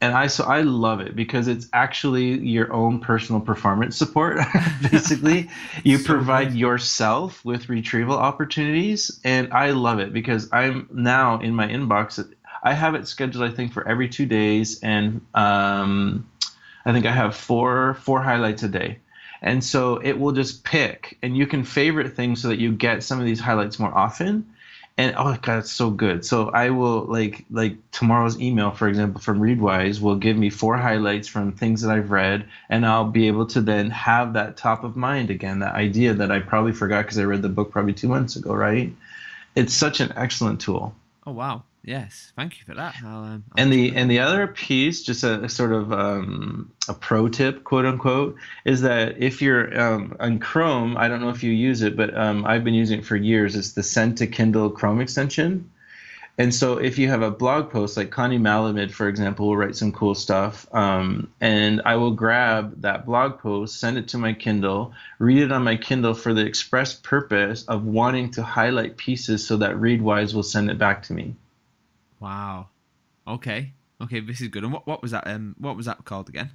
Speaker 2: And I so I love it because it's actually your own personal performance support. Basically, you
Speaker 1: So
Speaker 2: provide yourself with retrieval opportunities, and I love it because I'm now in my inbox. I have it scheduled, I think, for every two days, and um, I think I have four four highlights a day. And so it will just pick, and you can favorite things so that you get some of these highlights more often. And oh god, it's so good. So I will like like tomorrow's email, for example, from Readwise will give me four highlights from things that I've read, and I'll be able to then have that top of mind again, that idea that I probably forgot because I read the book probably two months ago, right? It's such an excellent tool.
Speaker 1: Oh wow. Yes, thank you for that. I'll, um, I'll
Speaker 2: and the and the other piece, just a, a sort of um, a pro tip, quote unquote, is that if you're um, on Chrome, I don't know if you use it, but um, I've been using it for years. It's the Send to Kindle Chrome extension. And so if you have a blog post, like Connie Malamed, for example, will write some cool stuff, um, and I will grab that blog post, send it to my Kindle, read it on my Kindle for the express purpose of wanting to highlight pieces so that Readwise will send it back to me.
Speaker 1: Wow. Okay. Okay, this is good. And what, what was that? Um, what was that called again?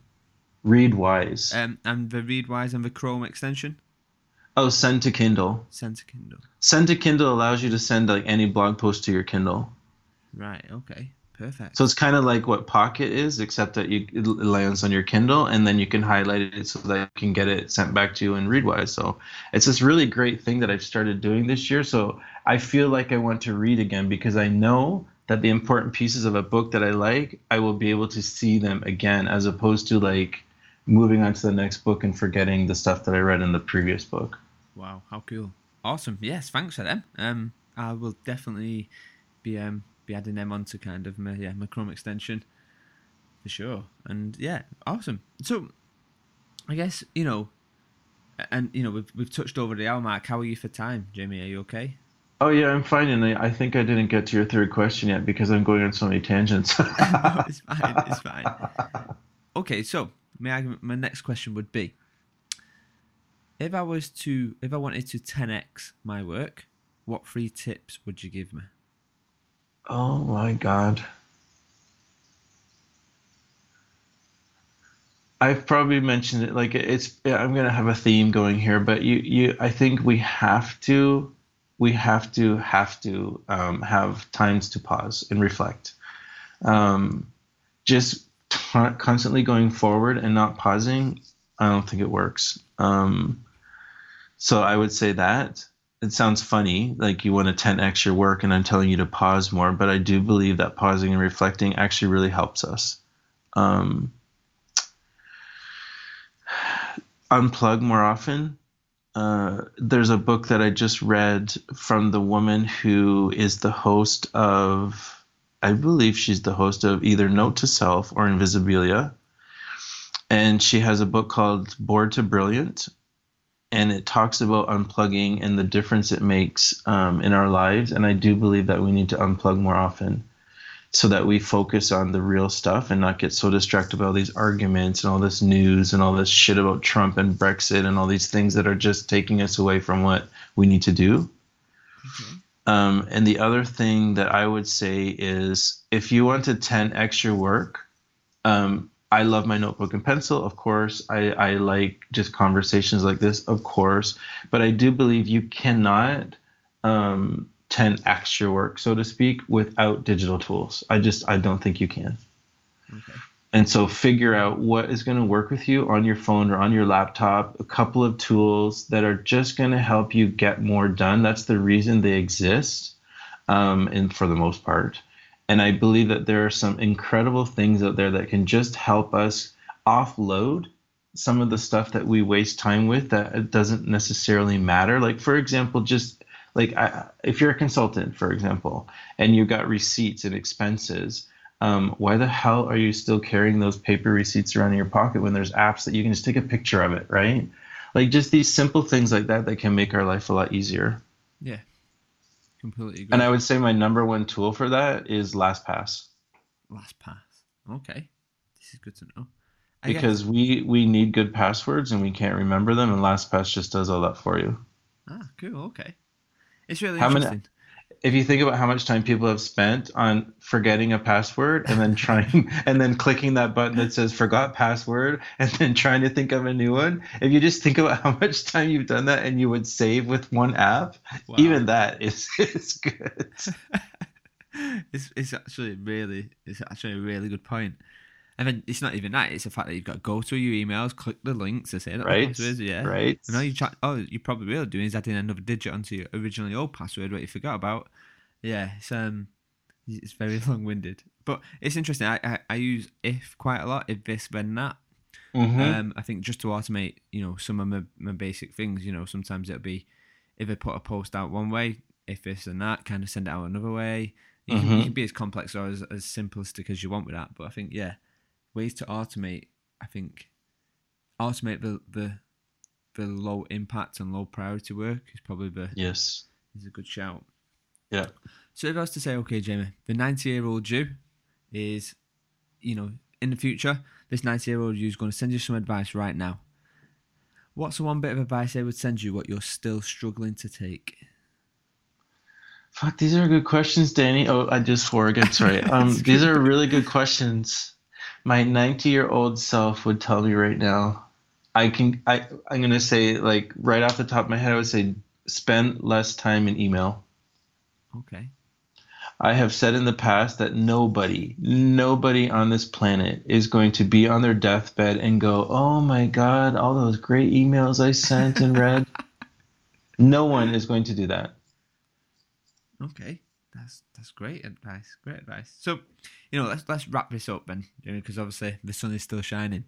Speaker 2: Readwise.
Speaker 1: Um, and the Readwise and the Chrome extension.
Speaker 2: Oh, send to Kindle.
Speaker 1: Send to Kindle.
Speaker 2: Send to Kindle allows you to send like any blog post to your Kindle.
Speaker 1: Right. Okay. Perfect.
Speaker 2: So it's kind of like what Pocket is, except that you it lands on your Kindle, and then you can highlight it so that you can get it sent back to you in Readwise. So it's this really great thing that I've started doing this year. So I feel like I want to read again because I know that the important pieces of a book that I like, I will be able to see them again, as opposed to like moving on to the next book and forgetting the stuff that I read in the previous book.
Speaker 1: Wow, how cool! Awesome. Yes, thanks for them. Um, I will definitely be um be adding them onto kind of my yeah my Chrome extension for sure. And yeah, awesome. So, I guess you know, and you know we've we've touched over the hour mark. How are you for time, Jamie? Are you okay?
Speaker 2: Oh yeah, I'm fine, and I, I think I didn't get to your third question yet because I'm going on so many tangents.
Speaker 1: no, it's fine. It's fine. Okay, so my my next question would be: If I was to, if I wanted to 10x my work, what three tips would you give me?
Speaker 2: oh my god. I've probably mentioned it. Like it's, I'm gonna have a theme going here, but you, you, I think we have to, we have to, have to um, have times to pause and reflect. Um, just t- constantly going forward and not pausing, I don't think it works. Um, so I would say that it sounds funny, like you want to 10x your work, and I'm telling you to pause more, but I do believe that pausing and reflecting actually really helps us. Um, unplug more often. Uh, there's a book that I just read from the woman who is the host of, I believe she's the host of either Note to Self or Invisibilia. And she has a book called Bored to Brilliant. And it talks about unplugging and the difference it makes um, in our lives. And I do believe that we need to unplug more often so that we focus on the real stuff and not get so distracted by all these arguments and all this news and all this shit about Trump and Brexit and all these things that are just taking us away from what we need to do.
Speaker 1: Okay.
Speaker 2: Um, and the other thing that I would say is if you want to 10 extra work, um, I love my notebook and pencil, of course. I, I like just conversations like this, of course. But I do believe you cannot um, 10 extra work, so to speak, without digital tools. I just, I don't think you can.
Speaker 1: Okay.
Speaker 2: And so figure out what is going to work with you on your phone or on your laptop, a couple of tools that are just going to help you get more done. That's the reason they exist, um, and for the most part. And I believe that there are some incredible things out there that can just help us offload some of the stuff that we waste time with that doesn't necessarily matter. Like, for example, just like I, if you're a consultant, for example, and you got receipts and expenses, um, why the hell are you still carrying those paper receipts around in your pocket when there's apps that you can just take a picture of it, right? Like just these simple things like that that can make our life a lot easier.
Speaker 1: Yeah. Completely agree.
Speaker 2: And I would say my number one tool for that is LastPass
Speaker 1: LastPass. Okay. This is good to know. I guess-
Speaker 2: because we we need good passwords and we can't remember them, and LastPass just does all that for you.
Speaker 1: ah, cool. Okay. It's really
Speaker 2: How many- if you think about how much time people have spent on forgetting a password and then trying and then clicking that button that says forgot password and then trying to think of a new one if you just think about how much time you've done that and you would save with one app
Speaker 1: Wow.
Speaker 2: even that is is good
Speaker 1: it's it's actually really it's actually a really good point. And then it's not even that; it's the fact that you've got to go through your emails, click the links to say that
Speaker 2: right
Speaker 1: password yeah.
Speaker 2: right
Speaker 1: And all you try, oh, you probably really doing is adding another digit onto your originally old password, what you forgot about. Yeah, it's um, it's very long winded, but it's interesting. I, I I use if quite a lot, if this then that.
Speaker 2: Mhm.
Speaker 1: Um, I think just to automate, you know, some of my, my basic things. You know, sometimes it'll be if I put a post out one way, if this and that, kind of send it out another way. You, can,
Speaker 2: Mhm.
Speaker 1: you can be as complex or as, as simplistic as you want with that. But I think yeah, ways to automate. I think automate the the the low impact and low priority work is probably the
Speaker 2: Yes.
Speaker 1: is a good shout.
Speaker 2: Yeah.
Speaker 1: So if I was to say, okay, Jamie, the ninety-year-old Jew is, you know, in the future, this ninety-year-old Jew is going to send you some advice right now. What's the one bit of advice they would send you? What you're still struggling to take?
Speaker 2: Fuck, these are good questions, Danny. Oh, I just swore again. Sorry. Um, these are really good questions. My 90 year old self would tell me right now. I can. I. I'm gonna say like right off the top of my head. I would say spend less time in email.
Speaker 1: Okay.
Speaker 2: I have said in the past that nobody, nobody on this planet is going to be on their deathbed and go, "Oh my God, all those great emails I sent and read." no one is going to do that.
Speaker 1: Okay, that's that's great advice. Great advice. So, you know, let's let's wrap this up then, because obviously the sun is still shining.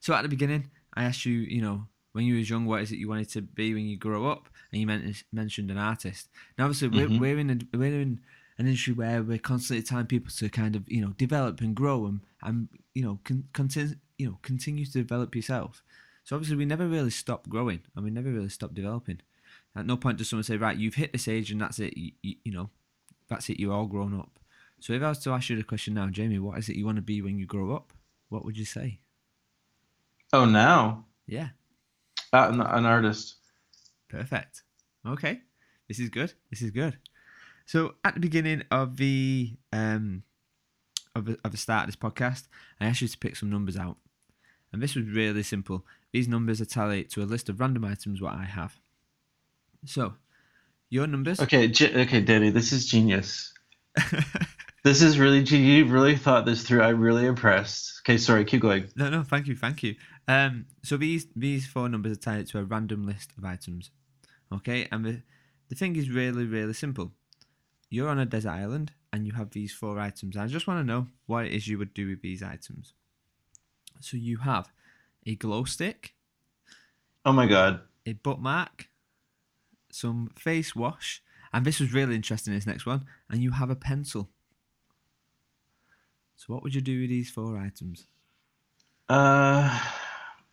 Speaker 1: So at the beginning, I asked you, you know, when you was young, what is it you wanted to be when you grow up, and you men- mentioned an artist. Now, obviously, we're mm-hmm. we're in a, we're in an industry where we're constantly telling people to kind of you know develop and grow and and you know con- continue you know continue to develop yourself. So obviously, we never really stop growing, and we never really stop developing. At no point does someone say, right, you've hit this age and that's it. You, you, you know, that's it. You're all grown up. So if I was to ask you the question now, Jamie, what is it you want to be when you grow up? What would you say?
Speaker 2: Oh, now
Speaker 1: Yeah,
Speaker 2: uh, an, an artist.
Speaker 1: perfect. Okay, this is good. This is good. So at the beginning of the um of the, of the start of this podcast, I asked you to pick some numbers out, and this was really simple. These numbers are tallied to a list of random items what I have. So, your numbers.
Speaker 2: Okay, ge- okay, Danny, this is genius. This is really ge- you really thought this through. I'm really impressed. Okay, sorry, keep going.
Speaker 1: No, no, thank you, thank you. Um, so these these four numbers are tied to a random list of items. Okay, and the the thing is really really simple. You're on a desert island and you have these four items. I just want to know what it is you would do with these items. So you have a glow stick,
Speaker 2: Oh my god.
Speaker 1: a bookmark, some face wash, and this was really interesting. This next one, and you have a pencil. So what would you do with these four items?
Speaker 2: Uh,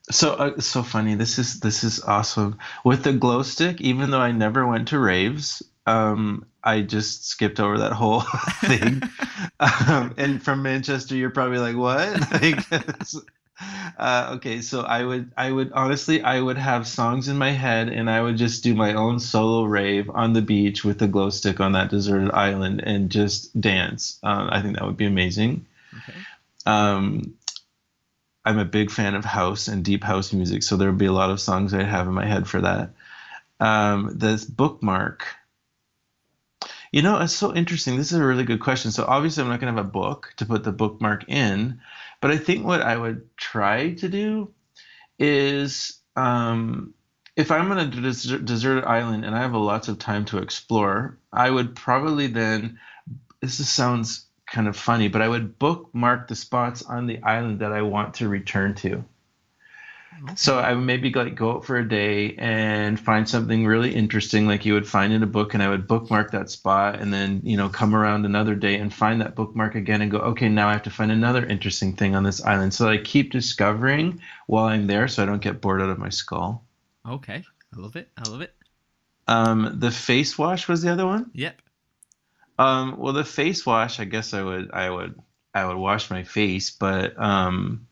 Speaker 2: so uh, so funny. This is this is awesome. With the glow stick, even though I never went to raves, um, I just skipped over that whole thing. um, and from Manchester, you're probably like, what? Like, uh, okay, so I would I would honestly I would have songs in my head, and I would just do my own solo rave on the beach with a glow stick on that deserted island and just dance. Uh, I think that would be amazing.
Speaker 1: Okay.
Speaker 2: Um, I'm a big fan of house and deep house music, so there would be a lot of songs I'd have in my head for that. Um, this bookmark, you know, it's so interesting. This is a really good question. So obviously, I'm not going to have a book to put the bookmark in, but I think what I would try to do is um, if I'm on a des- deserted island and I have lots of time to explore, I would probably then. This is, sounds kind of funny, but I would bookmark the spots on the island that I want to return to. So I would maybe like go out for a day and find something really interesting, like you would find in a book, and I would bookmark that spot, and then you know come around another day and find that bookmark again, and go, okay, now I have to find another interesting thing on this island. So I keep discovering while I'm there, so I don't get bored out of my skull.
Speaker 1: Okay, I love it. I love it.
Speaker 2: Um, the face wash was the other one.
Speaker 1: Yep.
Speaker 2: Um, well, the face wash, I guess I would, I would, I would wash my face, but um,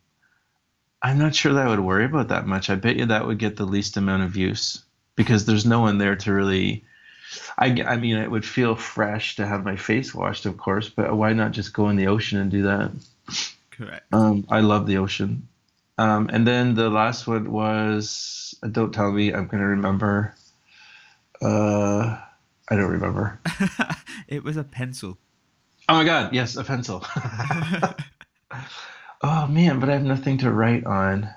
Speaker 2: I'm not sure that I would worry about that much. I bet you that would get the least amount of use because there's no one there to really. I, I mean, it would feel fresh to have my face washed, of course, but why not just go in the ocean and do that?
Speaker 1: Correct.
Speaker 2: Um, I love the ocean. Um, and then the last one was, don't tell me, I'm gonna remember. Uh, I don't remember.
Speaker 1: it was a pencil.
Speaker 2: Oh my god, yes, a pencil. oh man, but I have nothing to write on.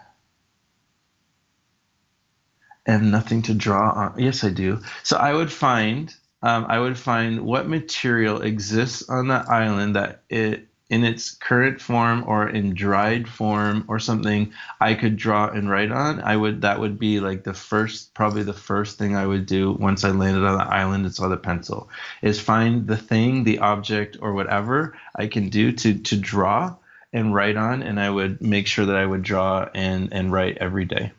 Speaker 2: And nothing to draw on. Yes, I do. So I would find um, I would find what material exists on that island that it in its current form or in dried form or something I could draw and write on, I would that would be like the first probably the first thing I would do once I landed on the island and saw the pencil is find the thing, the object or whatever I can do to to draw and write on and I would make sure that I would draw and and write every day.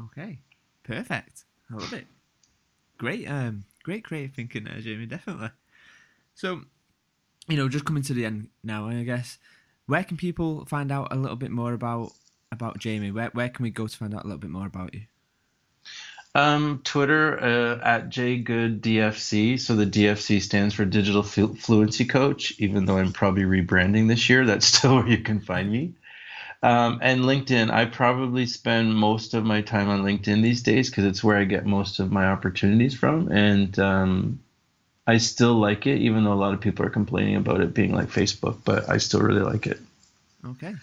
Speaker 1: Okay. Perfect. I love it. Great um great creative thinking there, Jamie, definitely. So you know, just coming to the end now, I guess. Where can people find out a little bit more about about Jamie? Where where can we go to find out a little bit more about you?
Speaker 2: Um, Twitter uh, at jgooddfc. So the DFC stands for Digital Flu- Fluency Coach. Even though I'm probably rebranding this year, that's still where you can find me. Um, and LinkedIn, I probably spend most of my time on LinkedIn these days because it's where I get most of my opportunities from. And um, I still like it, even though a lot of people are complaining about it being like Facebook, but I still really like it.
Speaker 1: Okay.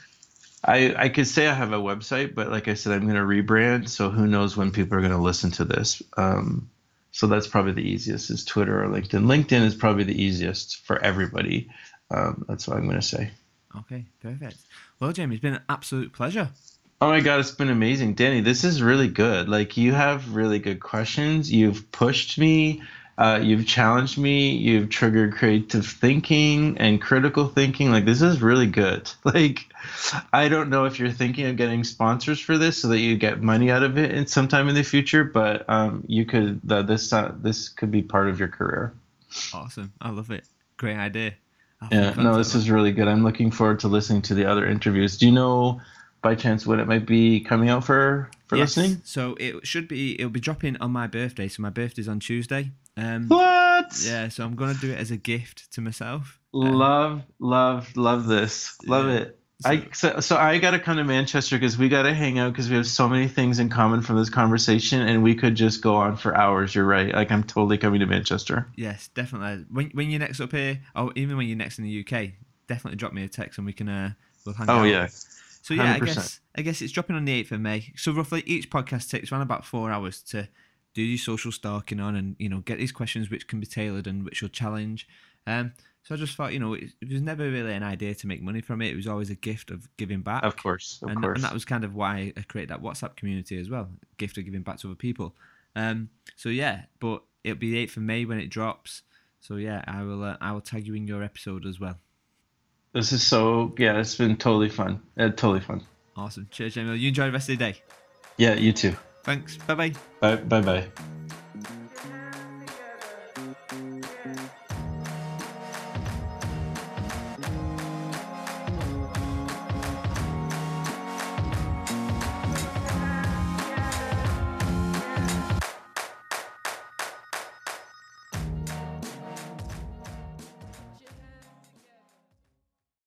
Speaker 2: I, I could say I have a website, but like I said, I'm going to rebrand. So who knows when people are going to listen to this. Um, so that's probably the easiest is Twitter or LinkedIn. LinkedIn is probably the easiest for everybody. Um, that's what I'm going to say.
Speaker 1: Okay, perfect. Well, Jamie, it's been an absolute pleasure.
Speaker 2: Oh my God, it's been amazing. Danny, this is really good. Like, you have really good questions. You've pushed me. Uh, you've challenged me. You've triggered creative thinking and critical thinking. Like this is really good. Like I don't know if you're thinking of getting sponsors for this so that you get money out of it in sometime in the future, but um, you could. Uh, this uh, this could be part of your career.
Speaker 1: Awesome. I love it. Great idea.
Speaker 2: Yeah. No, this is really good. I'm looking forward to listening to the other interviews. Do you know? By chance when it might be coming out for for yes. listening?
Speaker 1: So it should be it'll be dropping on my birthday. So my birthday's on Tuesday.
Speaker 2: Um, what?
Speaker 1: Yeah, so I'm gonna do it as a gift to myself.
Speaker 2: Um, love, love, love this. Love yeah. it. So, I so, so I got to come to Manchester because we got to hang out because we have so many things in common from this conversation, and we could just go on for hours. You're right. Like I'm totally coming to Manchester.
Speaker 1: Yes, definitely. When when you're next up here, or even when you're next in the UK, definitely drop me a text and we can uh we'll hang
Speaker 2: oh,
Speaker 1: out.
Speaker 2: Oh yeah.
Speaker 1: So yeah, 100%. I guess I guess it's dropping on the eighth of May. So roughly each podcast takes around about four hours to do your social stalking on and you know get these questions which can be tailored and which will challenge. Um, so I just thought, you know, it, it, was never really an idea to make money from it. It was always a gift of giving back.
Speaker 2: Of course, of
Speaker 1: and,
Speaker 2: course.
Speaker 1: And that was kind of why I created that WhatsApp community as well, gift of giving back to other people. Um, so yeah, but it'll be the eighth of May when it drops. So yeah, I will uh, I will tag you in your episode as well.
Speaker 2: This is so yeah, it's been totally fun. Uh, totally fun.
Speaker 1: Awesome. Cheers, Jamie. You enjoy the rest of the day.
Speaker 2: Yeah, you too.
Speaker 1: Thanks. Bye-bye.
Speaker 2: Bye bye bye.